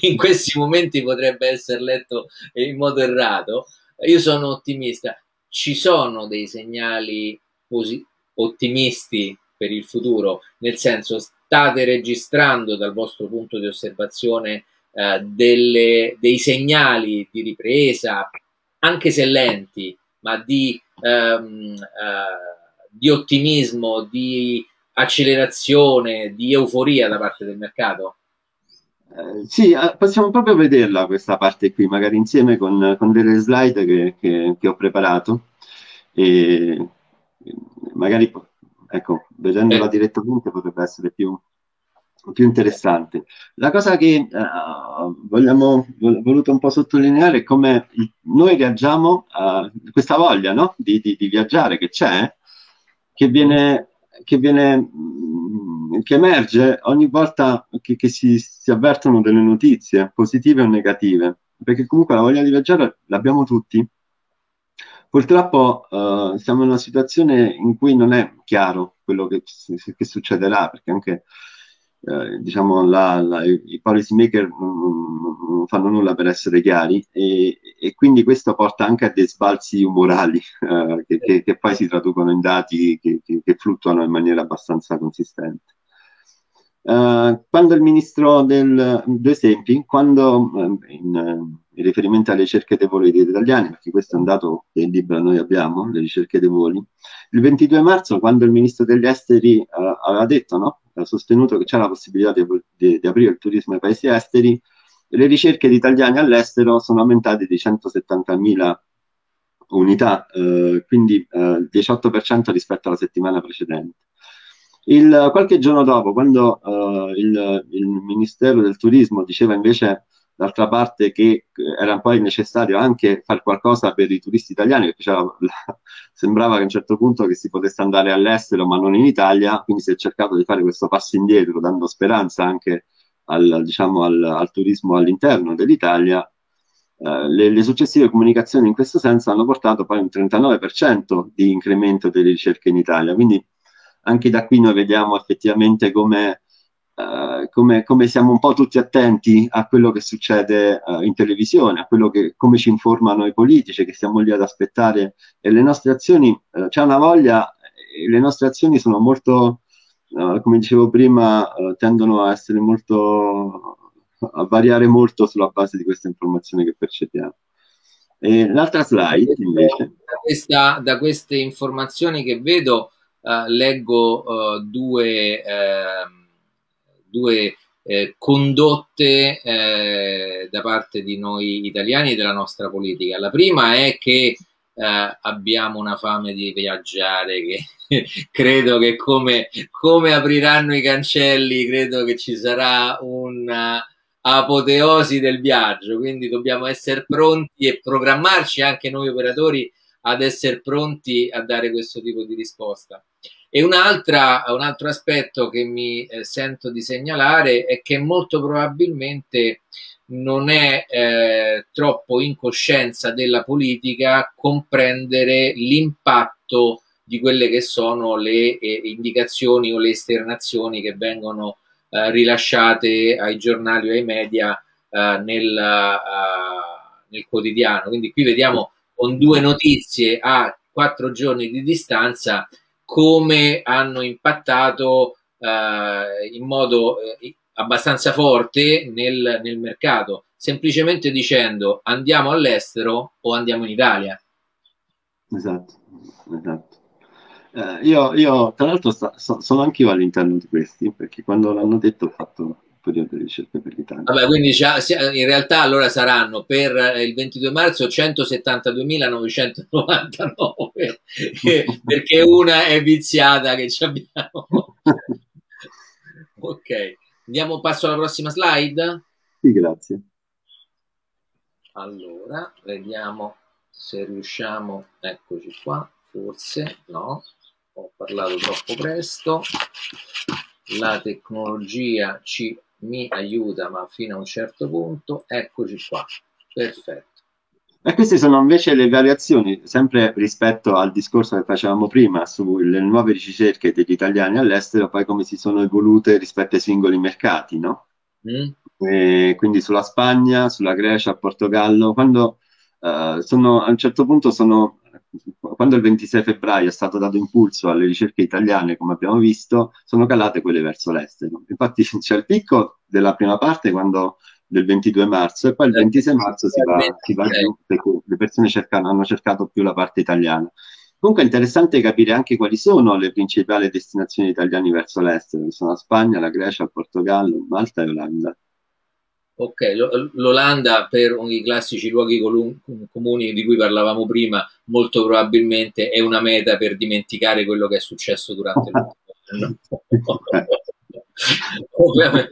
S1: in questi momenti potrebbe essere letto in modo errato, io sono ottimista, ci sono dei segnali posi- ottimisti per il futuro, nel senso state registrando dal vostro punto di osservazione eh, delle, dei segnali di ripresa, anche se lenti, ma di ehm, eh, di ottimismo, di accelerazione, di euforia da parte del mercato?
S2: Eh, sì, eh, possiamo proprio vederla questa parte qui, magari insieme con, con delle slide che, che, che, ho preparato. E magari, ecco, vedendola eh. direttamente potrebbe essere più, più interessante. La cosa che uh, vogliamo voluto un po' sottolineare è come noi reagiamo a questa voglia no? di, di, di, viaggiare che c'è, che viene, che, viene, mm, che emerge ogni volta che, che si, si, avvertono delle notizie, positive o negative, perché comunque la voglia di viaggiare l'abbiamo tutti. Purtroppo uh, siamo in una situazione in cui non è chiaro quello che, che succederà, perché anche eh, diciamo, la, la, i policy maker non, non, fanno nulla per essere chiari e, e, quindi questo porta anche a dei sbalzi umorali <laughs> eh, che, che, che, poi si traducono in dati che, fluttuano in maniera abbastanza consistente. Uh, quando il ministro del, due esempi, quando uh, in, in, riferimento alle ricerche dei voli degli italiani, perché questo è un dato che in libro noi abbiamo, le ricerche dei voli, il 22 marzo, quando il ministro degli esteri uh, aveva detto no, ha sostenuto che c'è la possibilità di, di, di, aprire il turismo ai paesi esteri, le ricerche di italiani all'estero sono aumentate di 170.000 unità, eh, quindi eh, il 18% rispetto alla settimana precedente. Il, qualche giorno dopo, quando eh, il, il Ministero del Turismo diceva invece d'altra parte che era poi necessario anche fare qualcosa per i turisti italiani, perché cioè, <laughs> sembrava che a un certo punto che si potesse andare all'estero ma non in Italia, quindi si è cercato di fare questo passo indietro, dando speranza anche al, diciamo, al, al turismo all'interno dell'Italia. Uh, le, le, successive comunicazioni in questo senso hanno portato poi un 39% di incremento delle ricerche in Italia, quindi anche da qui noi vediamo effettivamente come Uh, come, come, siamo un po' tutti attenti a quello che succede uh, in televisione, a quello che, come ci informano i politici, che stiamo lì ad aspettare e le nostre azioni, uh, c'è una voglia, e le nostre azioni sono molto, come dicevo prima, tendono a essere molto, a variare molto sulla base di queste informazioni che percepiamo. E l'altra slide invece.
S1: Da, questa, da queste informazioni che vedo leggo due ehm, due eh, condotte eh, da parte di noi italiani e della nostra politica. La prima è che eh, abbiamo una fame di viaggiare che <laughs> credo che come, come, apriranno i cancelli, credo che ci sarà una apoteosi del viaggio, quindi dobbiamo essere pronti e programmarci anche noi operatori ad essere pronti a dare questo tipo di risposta. E un altro aspetto che mi eh, sento di segnalare è che molto probabilmente non è eh, troppo in coscienza della politica comprendere l'impatto di quelle che sono le eh, indicazioni o le esternazioni che vengono eh, rilasciate ai giornali o ai media eh, nel, uh, nel quotidiano. Quindi qui vediamo con due notizie a quattro giorni di distanza come hanno impattato eh, in modo eh, abbastanza forte nel, nel, mercato, semplicemente dicendo andiamo all'estero o andiamo in Italia.
S2: Esatto, esatto. Eh, io, io, tra l'altro sta, so, sono anche io all'interno di questi, perché quando l'hanno detto ho fatto periodo di ricerca per l'Italia.
S1: Vabbè, quindi in realtà allora saranno per il 22 marzo 172.999 <laughs> perché una è viziata che ci abbiamo. <laughs> ok, andiamo passo alla prossima slide?
S2: Sì, grazie.
S1: Allora, vediamo se riusciamo, eccoci qua, forse no, ho parlato troppo presto, la tecnologia ci mi aiuta, ma fino a un certo punto, eccoci qua, perfetto.
S2: E queste sono invece le variazioni, sempre rispetto al discorso che facevamo prima sulle nuove ricerche degli italiani all'estero, poi come si sono evolute rispetto ai singoli mercati, no? Mm. quindi sulla Spagna, sulla Grecia, Portogallo, quando uh, sono, a un certo punto sono quando il 26 febbraio è stato dato impulso alle ricerche italiane, come abbiamo visto, sono calate quelle verso l'estero. Infatti <laughs> c'è il picco della prima parte quando, del 22 marzo e poi il 26 marzo si va, si va giù perché le persone cercano, hanno cercato più la parte italiana. Comunque è interessante capire anche quali sono le principali destinazioni italiane verso l'estero, sono la Spagna, la Grecia, il Portogallo, Malta e l'Olanda.
S1: Ok, l'Olanda per i classici luoghi comuni di cui parlavamo prima, molto probabilmente è una meta per dimenticare quello che è successo durante <laughs> l'ultimo anno.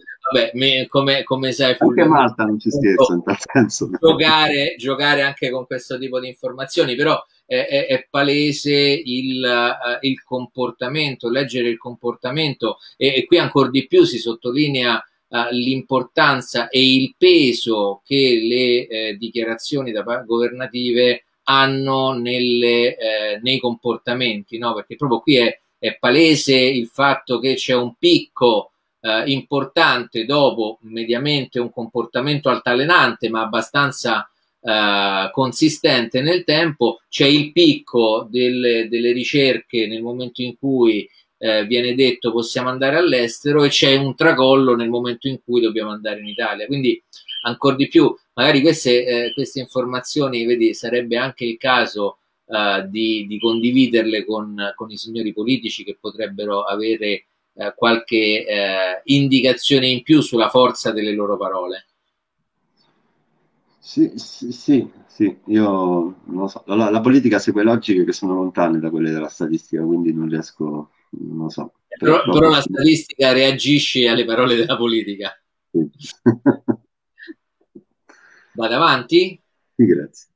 S1: <laughs> Vabbè, me, come, come sai,
S2: anche Malta non ci scherza in tal senso.
S1: Giocare, giocare anche con questo tipo di informazioni, però è, è, è palese il, uh, il, comportamento, leggere il comportamento e, e qui ancora di più si sottolinea uh, l'importanza e il peso che le eh, dichiarazioni da, governative hanno nelle, eh, nei comportamenti, no? perché proprio qui è, è, palese il fatto che c'è un picco eh, importante dopo mediamente un comportamento altalenante ma abbastanza eh, consistente nel tempo, c'è il picco delle, delle ricerche nel momento in cui eh, viene detto possiamo andare all'estero e c'è un tracollo nel momento in cui dobbiamo andare in Italia. Quindi ancora di più, magari queste, eh, queste informazioni, vedi, sarebbe anche il caso uh, di, di, condividerle con, con, i signori politici che potrebbero avere uh, qualche uh, indicazione in più sulla forza delle loro parole.
S2: Sì, sì, sì, sì. io non so, la, la, politica segue logiche che sono lontane da quelle della statistica, quindi non riesco, non so.
S1: Però, però la statistica reagisce alle parole della politica. Sì. <laughs> Vado avanti?
S2: Sì, grazie.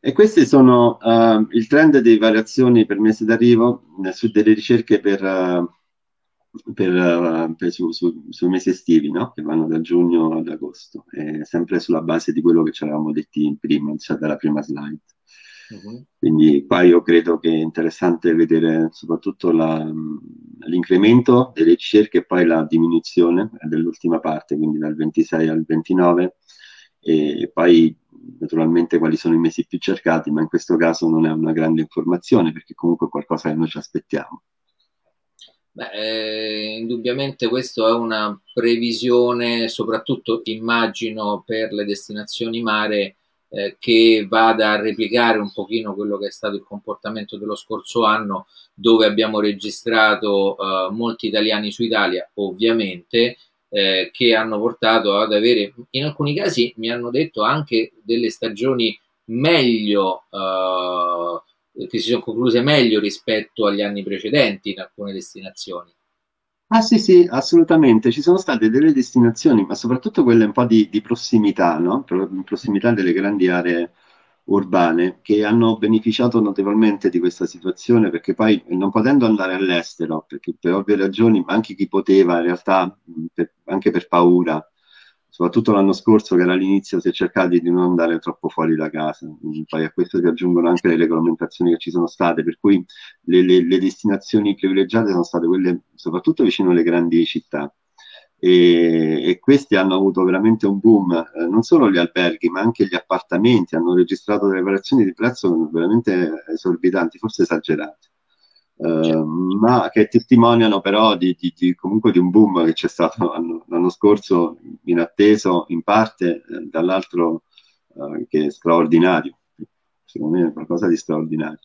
S2: E questi sono uh, il trend di variazioni per mese d'arrivo eh, su delle ricerche per, uh, per, uh, per su, su, sui mesi estivi, no? che vanno da giugno ad agosto, e sempre sulla base di quello che ci avevamo detto in prima, cioè dalla prima slide. Uh-huh. Quindi qua io credo che è interessante vedere soprattutto la, l'incremento delle ricerche e poi la diminuzione dell'ultima parte, quindi dal 26 al 29 e poi naturalmente quali sono i mesi più cercati, ma in questo caso non è una grande informazione perché comunque è qualcosa che noi ci aspettiamo.
S1: Beh, eh, indubbiamente questa è una previsione, soprattutto immagino per le destinazioni mare, eh, che vada a replicare un pochino quello che è stato il comportamento dello scorso anno, dove abbiamo registrato eh, molti italiani su Italia, ovviamente, eh, che hanno portato ad avere, in alcuni casi mi hanno detto anche delle stagioni meglio, eh, che si sono concluse meglio rispetto agli anni precedenti in alcune destinazioni.
S2: Ah sì, sì, assolutamente. Ci sono state delle destinazioni, ma soprattutto quelle un po' di, di prossimità, no? In prossimità delle grandi aree urbane, che hanno beneficiato notevolmente di questa situazione, perché poi non potendo andare all'estero, perché per ovvie ragioni, anche chi poteva, in realtà, per, anche per paura, soprattutto l'anno scorso che era all'inizio si è cercato di non andare troppo fuori da casa, poi a questo si aggiungono anche le regolamentazioni che ci sono state, per cui le, le, le destinazioni privilegiate sono state quelle soprattutto vicino alle grandi città. E, e, questi hanno avuto veramente un boom, eh, non solo gli alberghi ma anche gli appartamenti hanno registrato delle variazioni di prezzo veramente esorbitanti, forse esagerate. Ehm, ma che testimoniano però di, di, di, comunque di un boom che c'è stato <laughs> l'anno, l'anno scorso, inatteso in parte, eh, dall'altro eh, che è straordinario. Secondo me è qualcosa di straordinario.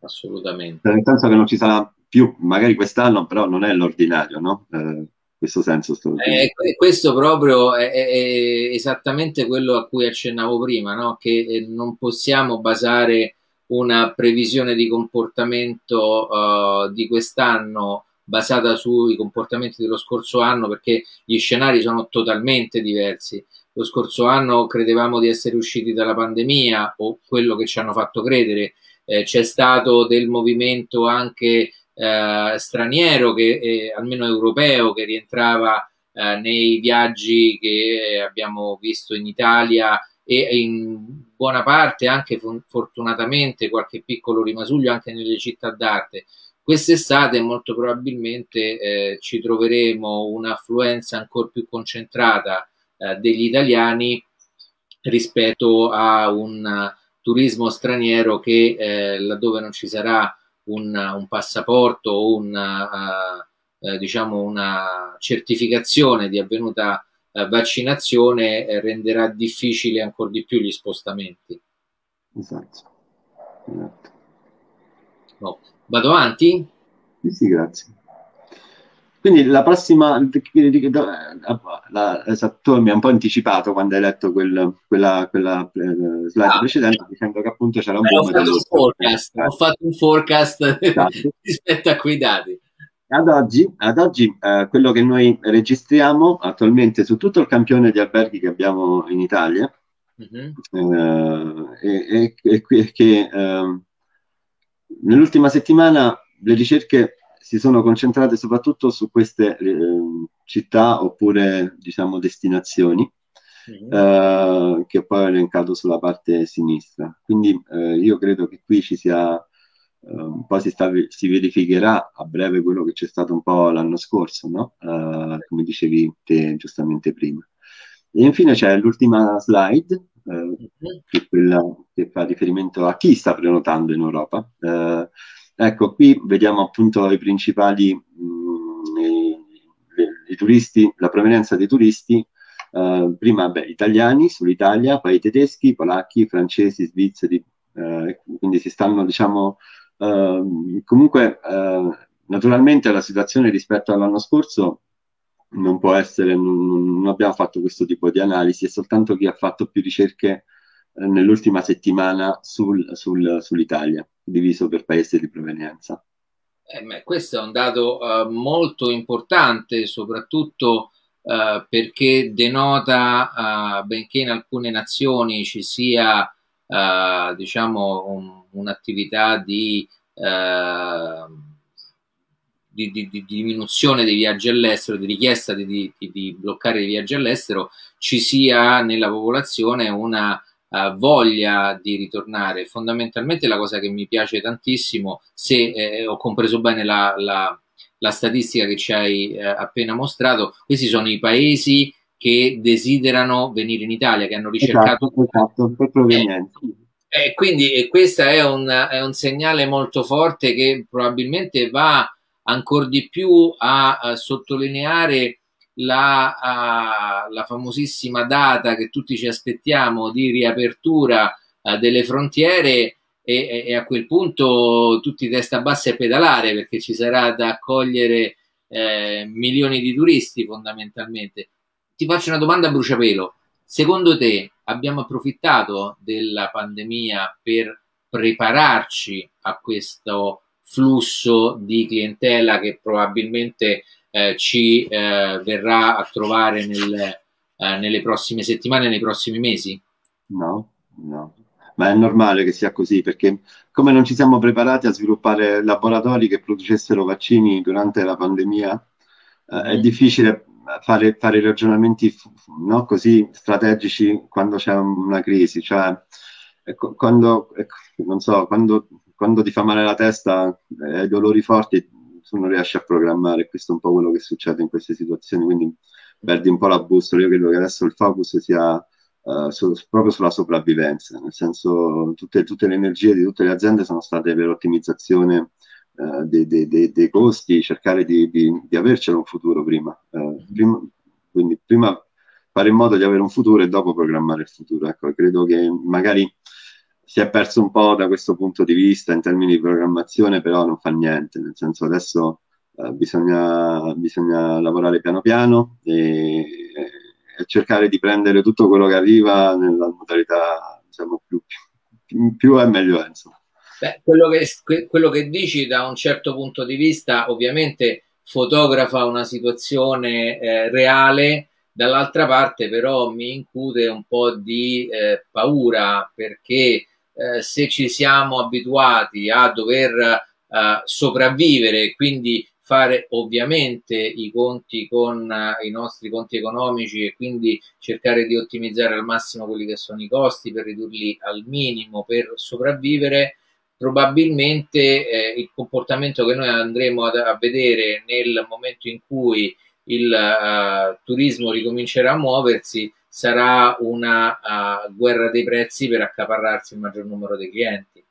S1: Assolutamente.
S2: Nel senso che non ci sarà più, magari quest'anno, però non è l'ordinario, no? Eh, questo senso
S1: eh, questo proprio è, è, esattamente quello a cui accennavo prima, no? che eh, non possiamo basare una previsione di comportamento uh, di quest'anno basata sui comportamenti dello scorso anno perché gli scenari sono totalmente diversi. Lo scorso anno credevamo di essere usciti dalla pandemia o quello che ci hanno fatto credere. Eh, c'è stato del movimento anche eh, straniero, che, eh, almeno europeo, che rientrava eh, nei viaggi che abbiamo visto in Italia e in buona parte anche fortunatamente qualche piccolo rimasuglio anche nelle città d'arte. Quest'estate molto probabilmente eh, ci troveremo un'affluenza ancora più concentrata eh, degli italiani rispetto a un turismo straniero che eh, laddove non ci sarà un, un passaporto o una, uh, diciamo una certificazione di avvenuta eh, vaccinazione eh, renderà difficile ancora di più gli spostamenti.
S2: Esatto. esatto.
S1: No. Vado avanti?
S2: Sì, sì, grazie. Quindi la prossima, la, esatto, mi ha un po' anticipato quando hai letto quel, quella, quella eh, slide ah, precedente dicendo che appunto c'era un
S1: po' ho, fatto un forecast, ho fatto un forecast esatto. <laughs> rispetto a quei dati.
S2: Ad oggi, ad oggi eh, quello che noi registriamo attualmente su tutto il campione di alberghi che abbiamo in Italia uh-huh. è, è, è, che uh, nell'ultima settimana le ricerche si sono concentrate soprattutto su queste uh, città oppure diciamo destinazioni uh-huh. che poi ho elencato sulla parte sinistra. Quindi io credo che qui ci sia Um, poi si, sta, si, verificherà a breve quello che c'è stato un po' l'anno scorso, no? uh, come dicevi te giustamente prima. E infine c'è l'ultima slide, uh, che è quella che fa riferimento a chi sta prenotando in Europa. Uh, ecco, qui vediamo appunto i principali, mh, i, i, turisti, la provenienza dei turisti. prima, beh, italiani sull'Italia, poi tedeschi, polacchi, francesi, svizzeri, quindi si stanno, diciamo, comunque, uh, naturalmente la situazione rispetto all'anno scorso non può essere, non, non, abbiamo fatto questo tipo di analisi, è soltanto chi ha fatto più ricerche eh, nell'ultima settimana sul, sul, sull'Italia, diviso per paese di provenienza.
S1: Eh, questo è un dato uh, molto importante, soprattutto uh, perché denota, uh, benché in alcune nazioni ci sia diciamo un, un'attività di, di, di, di, diminuzione dei viaggi all'estero, di richiesta di, bloccare i viaggi all'estero, ci sia nella popolazione una uh, voglia di ritornare. Fondamentalmente la cosa che mi piace tantissimo, se eh, ho compreso bene la, la, la, statistica che ci hai eh, appena mostrato, questi sono i paesi che desiderano venire in Italia, che hanno ricercato...
S2: Esatto, esatto.
S1: Eh, eh, quindi e questo è un, è un, segnale molto forte che probabilmente va ancora di più a, a sottolineare la, a, la, famosissima data che tutti ci aspettiamo di riapertura a, delle frontiere e, e, a quel punto tutti testa bassa e pedalare perché ci sarà da accogliere eh, milioni di turisti fondamentalmente ti faccio una domanda a bruciapelo. Secondo te abbiamo approfittato della pandemia per prepararci a questo flusso di clientela che probabilmente eh, ci eh, verrà a trovare nel, eh, nelle prossime settimane, nei prossimi mesi?
S2: No, no, ma è normale che sia così perché come non ci siamo preparati a sviluppare laboratori che producessero vaccini durante la pandemia, eh, mm. è difficile fare, fare ragionamenti no, così strategici quando c'è una crisi, cioè ecco, quando, ecco, so, quando, quando, ti fa male la testa e hai dolori forti, tu non riesci a programmare, questo è un po' quello che succede in queste situazioni, quindi perdi un po' la bussola, io credo che adesso il focus sia Uh, su, proprio sulla sopravvivenza, nel senso tutte, tutte, le energie di tutte le aziende sono state per ottimizzazione uh, dei, dei, dei, costi, cercare di, di, di, avercelo un futuro prima. Uh, prima. Quindi prima fare in modo di avere un futuro e dopo programmare il futuro. Ecco, credo che magari si è perso un po' da questo punto di vista in termini di programmazione, però non fa niente, nel senso adesso bisogna, bisogna, lavorare piano piano e, e, cercare di prendere tutto quello che arriva nella modalità diciamo, più, più, più è meglio è, insomma.
S1: Beh, quello, che, quello che dici da un certo punto di vista ovviamente fotografa una situazione eh, reale, dall'altra parte però mi incute un po' di eh, paura perché eh, se ci siamo abituati a dover eh, sopravvivere, quindi fare ovviamente i conti con uh, i nostri conti economici e quindi cercare di ottimizzare al massimo quelli che sono i costi per ridurli al minimo per sopravvivere, probabilmente eh, il comportamento che noi andremo a, a, vedere nel momento in cui il uh, turismo ricomincerà a muoversi sarà una uh, guerra dei prezzi per accaparrarsi il maggior numero di clienti.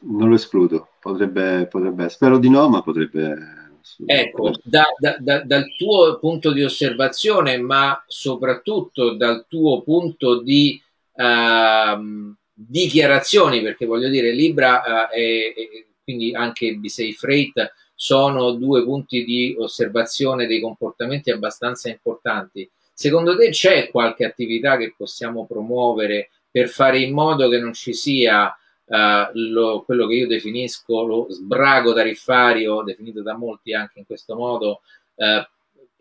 S2: Non lo escludo, potrebbe, potrebbe spero di no, ma potrebbe
S1: Ecco, da, da, da, dal tuo punto di osservazione, ma soprattutto dal tuo punto di uh, dichiarazioni, perché voglio dire, Libra e, e, quindi anche B6 Freight sono due punti di osservazione dei comportamenti abbastanza importanti. Secondo te c'è qualche attività che possiamo promuovere per fare in modo che non ci sia uh, lo, quello che io definisco lo sbrago tariffario, definito da molti anche in questo modo, uh,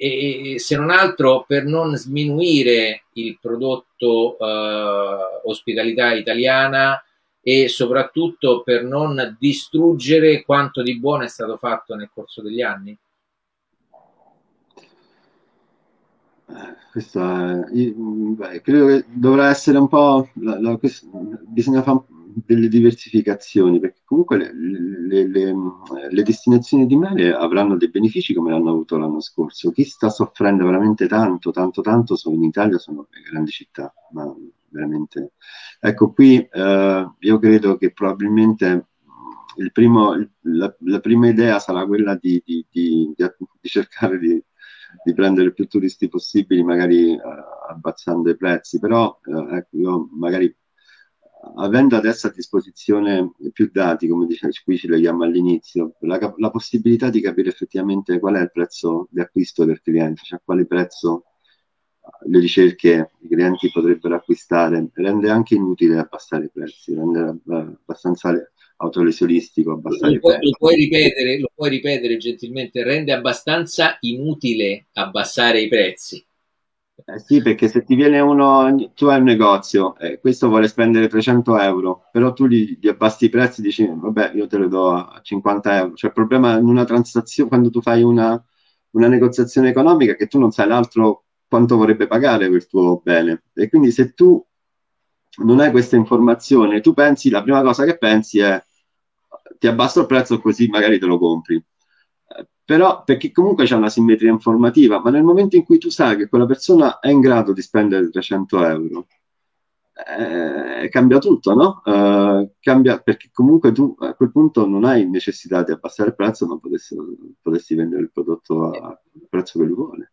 S1: e, se non altro per non sminuire il prodotto uh, ospitalità italiana e soprattutto per non distruggere quanto di buono è stato fatto nel corso degli anni?
S2: Questa, beh, credo che dovrà essere un po'. La, la, questo, bisogna fare delle diversificazioni, perché comunque le, le, le, le, destinazioni di mare avranno dei benefici come l'hanno avuto l'anno scorso. Chi sta soffrendo veramente tanto, tanto, tanto sono in Italia, sono le grandi città, ma veramente. Ecco, qui eh, io credo che probabilmente il primo, la, la, prima idea sarà quella di, di, di, di cercare di, prendere più turisti possibili, magari eh, abbassando i prezzi, però eh, ecco, io magari avendo adesso a disposizione più dati, come dice, qui ci leghiamo all'inizio, la, la, possibilità di capire effettivamente qual è il prezzo di acquisto del cliente, cioè quale prezzo le ricerche i clienti potrebbero acquistare, rende anche inutile abbassare i prezzi, rende abbastanza autolesionistico abbassare
S1: lo puoi, lo puoi, ripetere, lo puoi ripetere gentilmente, rende abbastanza inutile abbassare i prezzi.
S2: Eh sì, perché se ti viene uno, tu hai un negozio, eh, questo vuole spendere 300 euro, però tu gli, gli, abbassi i prezzi e dici, vabbè, io te lo do a 50 euro. Cioè il problema in una transazione, quando tu fai una, una negoziazione economica, che tu non sai l'altro quanto vorrebbe pagare quel tuo bene. E quindi se tu non hai questa informazione, tu pensi, la prima cosa che pensi è ti abbasso il prezzo così magari te lo compri però perché comunque c'è una simmetria informativa, ma nel momento in cui tu sai che quella persona è in grado di spendere 300 euro, eh, cambia tutto, no? Eh, cambia perché comunque tu a quel punto non hai necessità di abbassare il prezzo, ma potessi, potessi vendere il prodotto al prezzo che lui vuole.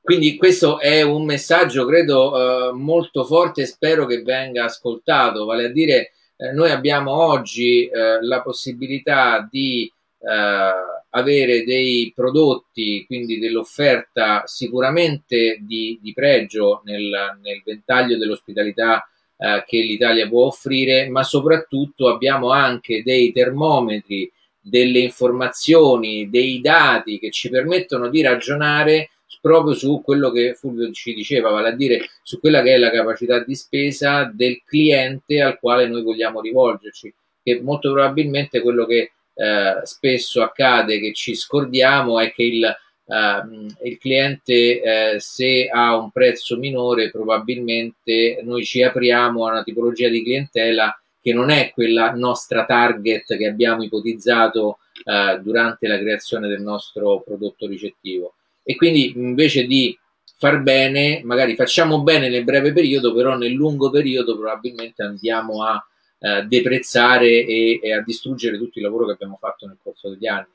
S1: Quindi questo è un messaggio, credo, eh, molto forte e spero che venga ascoltato, vale a dire eh, noi abbiamo oggi eh, la possibilità di eh, avere dei prodotti, quindi dell'offerta sicuramente di, di pregio nel, nel, ventaglio dell'ospitalità eh, che l'Italia può offrire, ma soprattutto abbiamo anche dei termometri, delle informazioni, dei dati che ci permettono di ragionare proprio su quello che Fulvio ci diceva, vale a dire su quella che è la capacità di spesa del cliente al quale noi vogliamo rivolgerci, che molto probabilmente quello che eh, spesso accade che ci scordiamo è che il, eh, il cliente eh, se ha un prezzo minore probabilmente noi ci apriamo a una tipologia di clientela che non è quella nostra target che abbiamo ipotizzato eh, durante la creazione del nostro prodotto ricettivo. E quindi invece di far bene, magari facciamo bene nel breve periodo, però nel lungo periodo probabilmente andiamo a eh, deprezzare e, e, a distruggere tutto il lavoro che abbiamo fatto nel corso degli anni.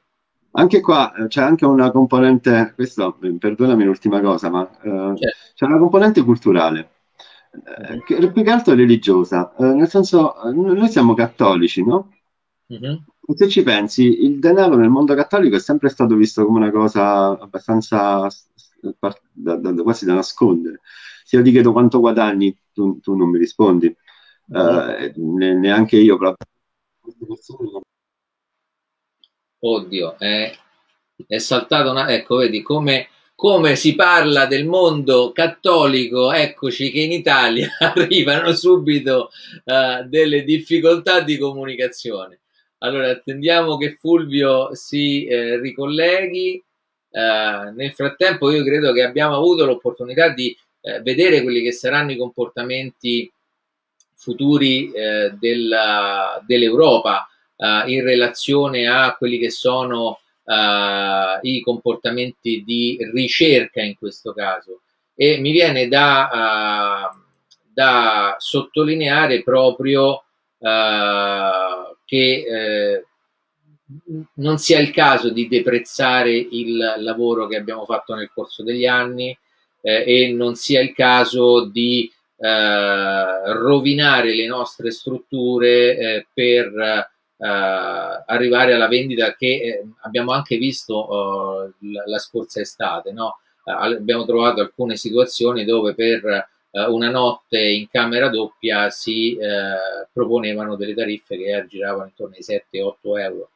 S2: Anche qua eh, c'è anche una componente, questo perdonami l'ultima cosa, ma eh, certo. c'è una componente culturale, eh, che, più che altro religiosa, eh, nel senso noi siamo cattolici, no? Uh-huh. Se ci pensi, il denaro nel mondo cattolico è sempre stato visto come una cosa abbastanza da, da, quasi da nascondere. Se io ti chiedo quanto guadagni, tu, tu non mi rispondi eh, neanche io.
S1: Oddio, è, è saltato una... Ecco, vedi come, come si parla del mondo cattolico, eccoci che in Italia <laughs> arrivano subito uh, delle difficoltà di comunicazione. Allora, attendiamo che Fulvio si eh, ricolleghi. Uh, nel frattempo io credo che abbiamo avuto l'opportunità di eh, vedere quelli che saranno i comportamenti futuri eh, dell'Europa eh, in relazione a quelli che sono eh, i comportamenti di ricerca in questo caso. E mi viene da, eh, da sottolineare proprio eh, che eh, non sia il caso di deprezzare il lavoro che abbiamo fatto nel corso degli anni e non sia il caso di eh, rovinare le nostre strutture eh, per eh, arrivare alla vendita che eh, abbiamo anche visto la, la, scorsa estate. No? abbiamo trovato alcune situazioni dove per una notte in camera doppia si proponevano delle tariffe che aggiravano intorno ai 7-8 euro.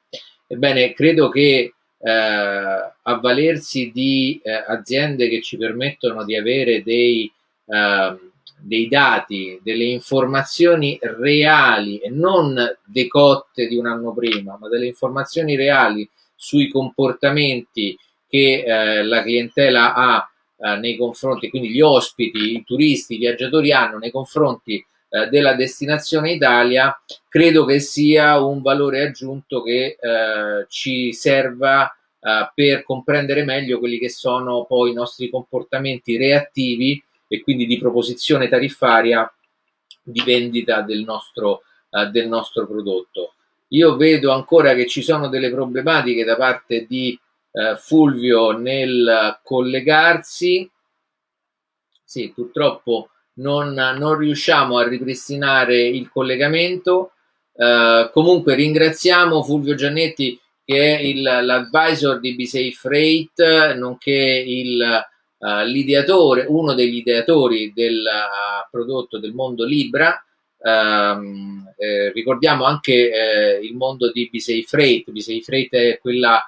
S1: Ebbene, credo che eh, avvalersi di eh, aziende che ci permettono di avere dei, eh, dei dati, delle informazioni reali e non decotte di un anno prima, ma delle informazioni reali sui comportamenti che eh, la clientela ha eh, nei confronti, quindi gli ospiti, i turisti, i viaggiatori hanno nei confronti eh, della destinazione Italia, credo che sia un valore aggiunto che eh, ci serva eh, per comprendere meglio quelli che sono poi i nostri comportamenti reattivi e quindi di proposizione tariffaria di vendita del nostro, eh, del nostro prodotto. Io vedo ancora che ci sono delle problematiche da parte di eh, Fulvio nel collegarsi. Sì, purtroppo non, non riusciamo a ripristinare il collegamento. Uh, comunque ringraziamo Fulvio Giannetti che è il, l'advisor di BSafe Freight, nonché il, uh, l'ideatore, uno degli ideatori del uh, prodotto del mondo Libra. Um, eh, ricordiamo anche eh, il mondo di BSafe Freight. BSafe Freight è quella,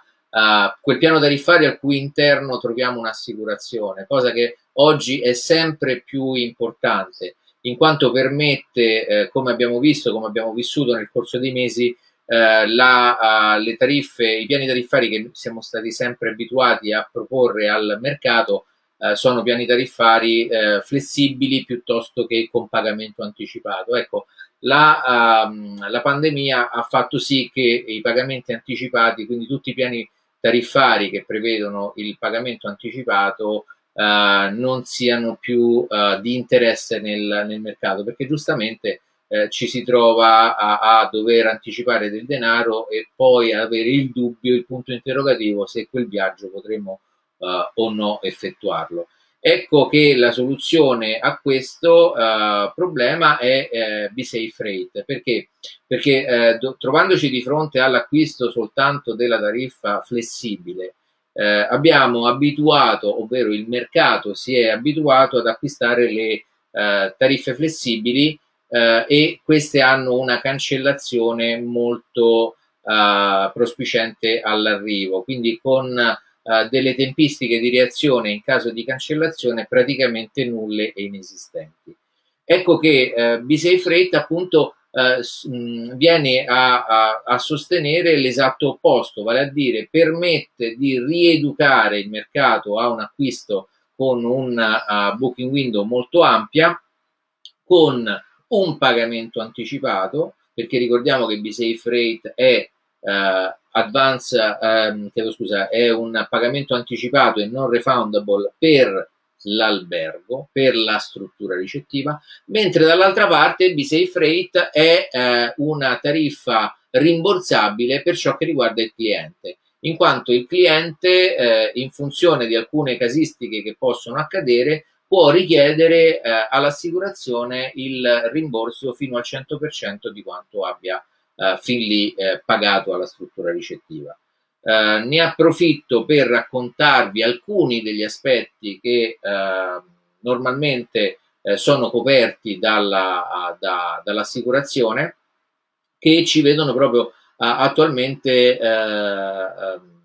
S1: quel piano tariffario al cui interno troviamo un'assicurazione, cosa che oggi è sempre più importante, in quanto permette, eh, come abbiamo visto, come abbiamo vissuto nel corso dei mesi, eh, la, uh, le tariffe, i piani tariffari che siamo stati sempre abituati a proporre al mercato uh, sono piani tariffari uh, flessibili piuttosto che con pagamento anticipato. Ecco, la, uh, la, pandemia ha fatto sì che i pagamenti anticipati, quindi tutti i piani tariffari che prevedono il pagamento anticipato, uh, non siano più uh, di interesse nel, nel, mercato, perché giustamente eh, ci si trova a, a, dover anticipare del denaro e poi avere il dubbio, il punto interrogativo se quel viaggio potremo uh, o no effettuarlo. Ecco che la soluzione a questo uh, problema è eh, B-Safe Freight. Perché? Perché eh, do, trovandoci di fronte all'acquisto soltanto della tariffa flessibile, eh, abbiamo abituato, ovvero il mercato si è abituato ad acquistare le eh, tariffe flessibili eh, e queste hanno una cancellazione molto eh, prospicente all'arrivo, quindi con eh, delle tempistiche di reazione in caso di cancellazione praticamente nulle e inesistenti. Ecco che eh, B6 Freight appunto eh, viene a, a, a, sostenere l'esatto opposto, vale a dire permette di rieducare il mercato a un acquisto con una uh, booking window molto ampia, con un pagamento anticipato, perché ricordiamo che B6 Freight è uh, advance, um, chiedo scusa, è un pagamento anticipato e non refundable per l'albergo per la struttura ricettiva, mentre dall'altra parte B6 Freight è eh, una tariffa rimborsabile per ciò che riguarda il cliente, in quanto il cliente, eh, in funzione di alcune casistiche che possono accadere, può richiedere eh, all'assicurazione il rimborso fino al 100% di quanto abbia eh, fin lì eh, pagato alla struttura ricettiva. Eh, ne approfitto per raccontarvi alcuni degli aspetti che eh, normalmente eh, sono coperti dalla, da, dall'assicurazione che ci vedono proprio attualmente eh, ehm,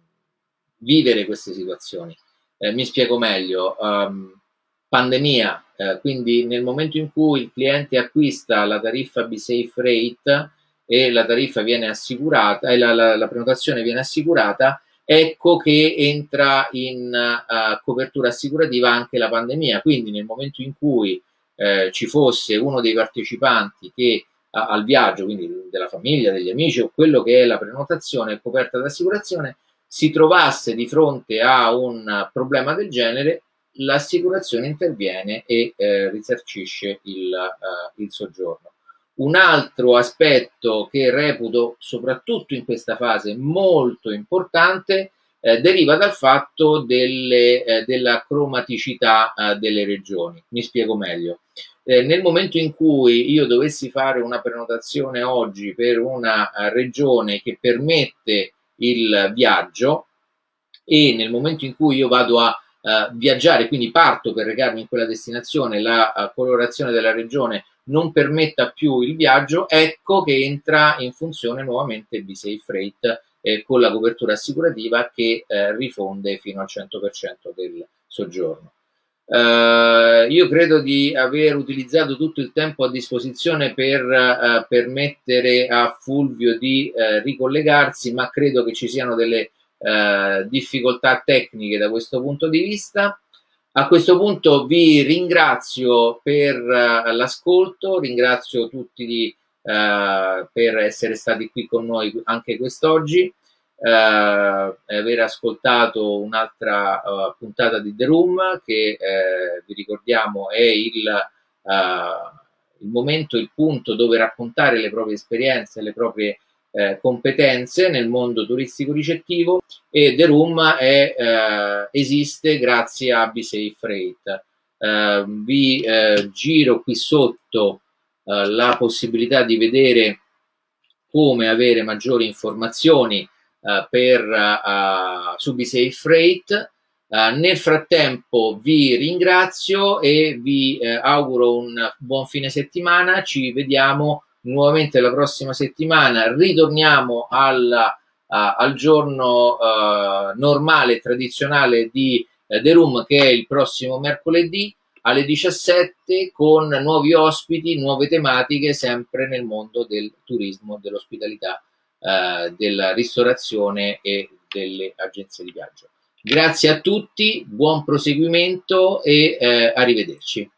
S1: vivere queste situazioni. Eh, mi spiego meglio. Um, pandemia, eh, quindi nel momento in cui il cliente acquista la tariffa B-Safe Rate, e la tariffa viene assicurata e la, la, la prenotazione viene assicurata, ecco che entra in uh, copertura assicurativa anche la pandemia. Quindi nel momento in cui eh, ci fosse uno dei partecipanti che uh, al viaggio, quindi della famiglia, degli amici o quello che è la prenotazione coperta d'assicurazione, si trovasse di fronte a un problema del genere, l'assicurazione interviene e eh, risarcisce il, uh, il soggiorno. Un altro aspetto che reputo soprattutto in questa fase molto importante eh, deriva dal fatto delle, eh, della cromaticità eh, delle regioni. Mi spiego meglio. Eh, nel momento in cui io dovessi fare una prenotazione oggi per una uh, regione che permette il viaggio e nel momento in cui io vado a uh, viaggiare, quindi parto per recarmi in quella destinazione, la colorazione della regione non permetta più il viaggio, ecco che entra in funzione nuovamente il B-Safe Freight eh, con la copertura assicurativa che eh, rifonde fino al 100% del soggiorno. Uh, io credo di aver utilizzato tutto il tempo a disposizione per uh, permettere a Fulvio di uh, ricollegarsi, ma credo che ci siano delle difficoltà tecniche da questo punto di vista. A questo punto vi ringrazio per l'ascolto, ringrazio tutti di, per essere stati qui con noi anche quest'oggi eh, aver ascoltato un'altra uh, puntata di The Room che vi ricordiamo è il, uh, il, momento, il punto dove raccontare le proprie esperienze, le proprie eh, competenze nel mondo turistico ricettivo e The Room è, eh, esiste grazie a BSafe Freight. Eh, vi giro qui sotto la possibilità di vedere come avere maggiori informazioni uh, per uh, Subisafe Freight. Nel frattempo vi ringrazio e vi eh, auguro un buon fine settimana. Ci vediamo nuovamente la prossima settimana. Ritorniamo alla, al giorno normale e tradizionale di The Room che è il prossimo mercoledì alle 17 con nuovi ospiti, nuove tematiche sempre nel mondo del turismo, dell'ospitalità eh, della ristorazione e delle agenzie di viaggio. Grazie a tutti, buon proseguimento e eh, arrivederci.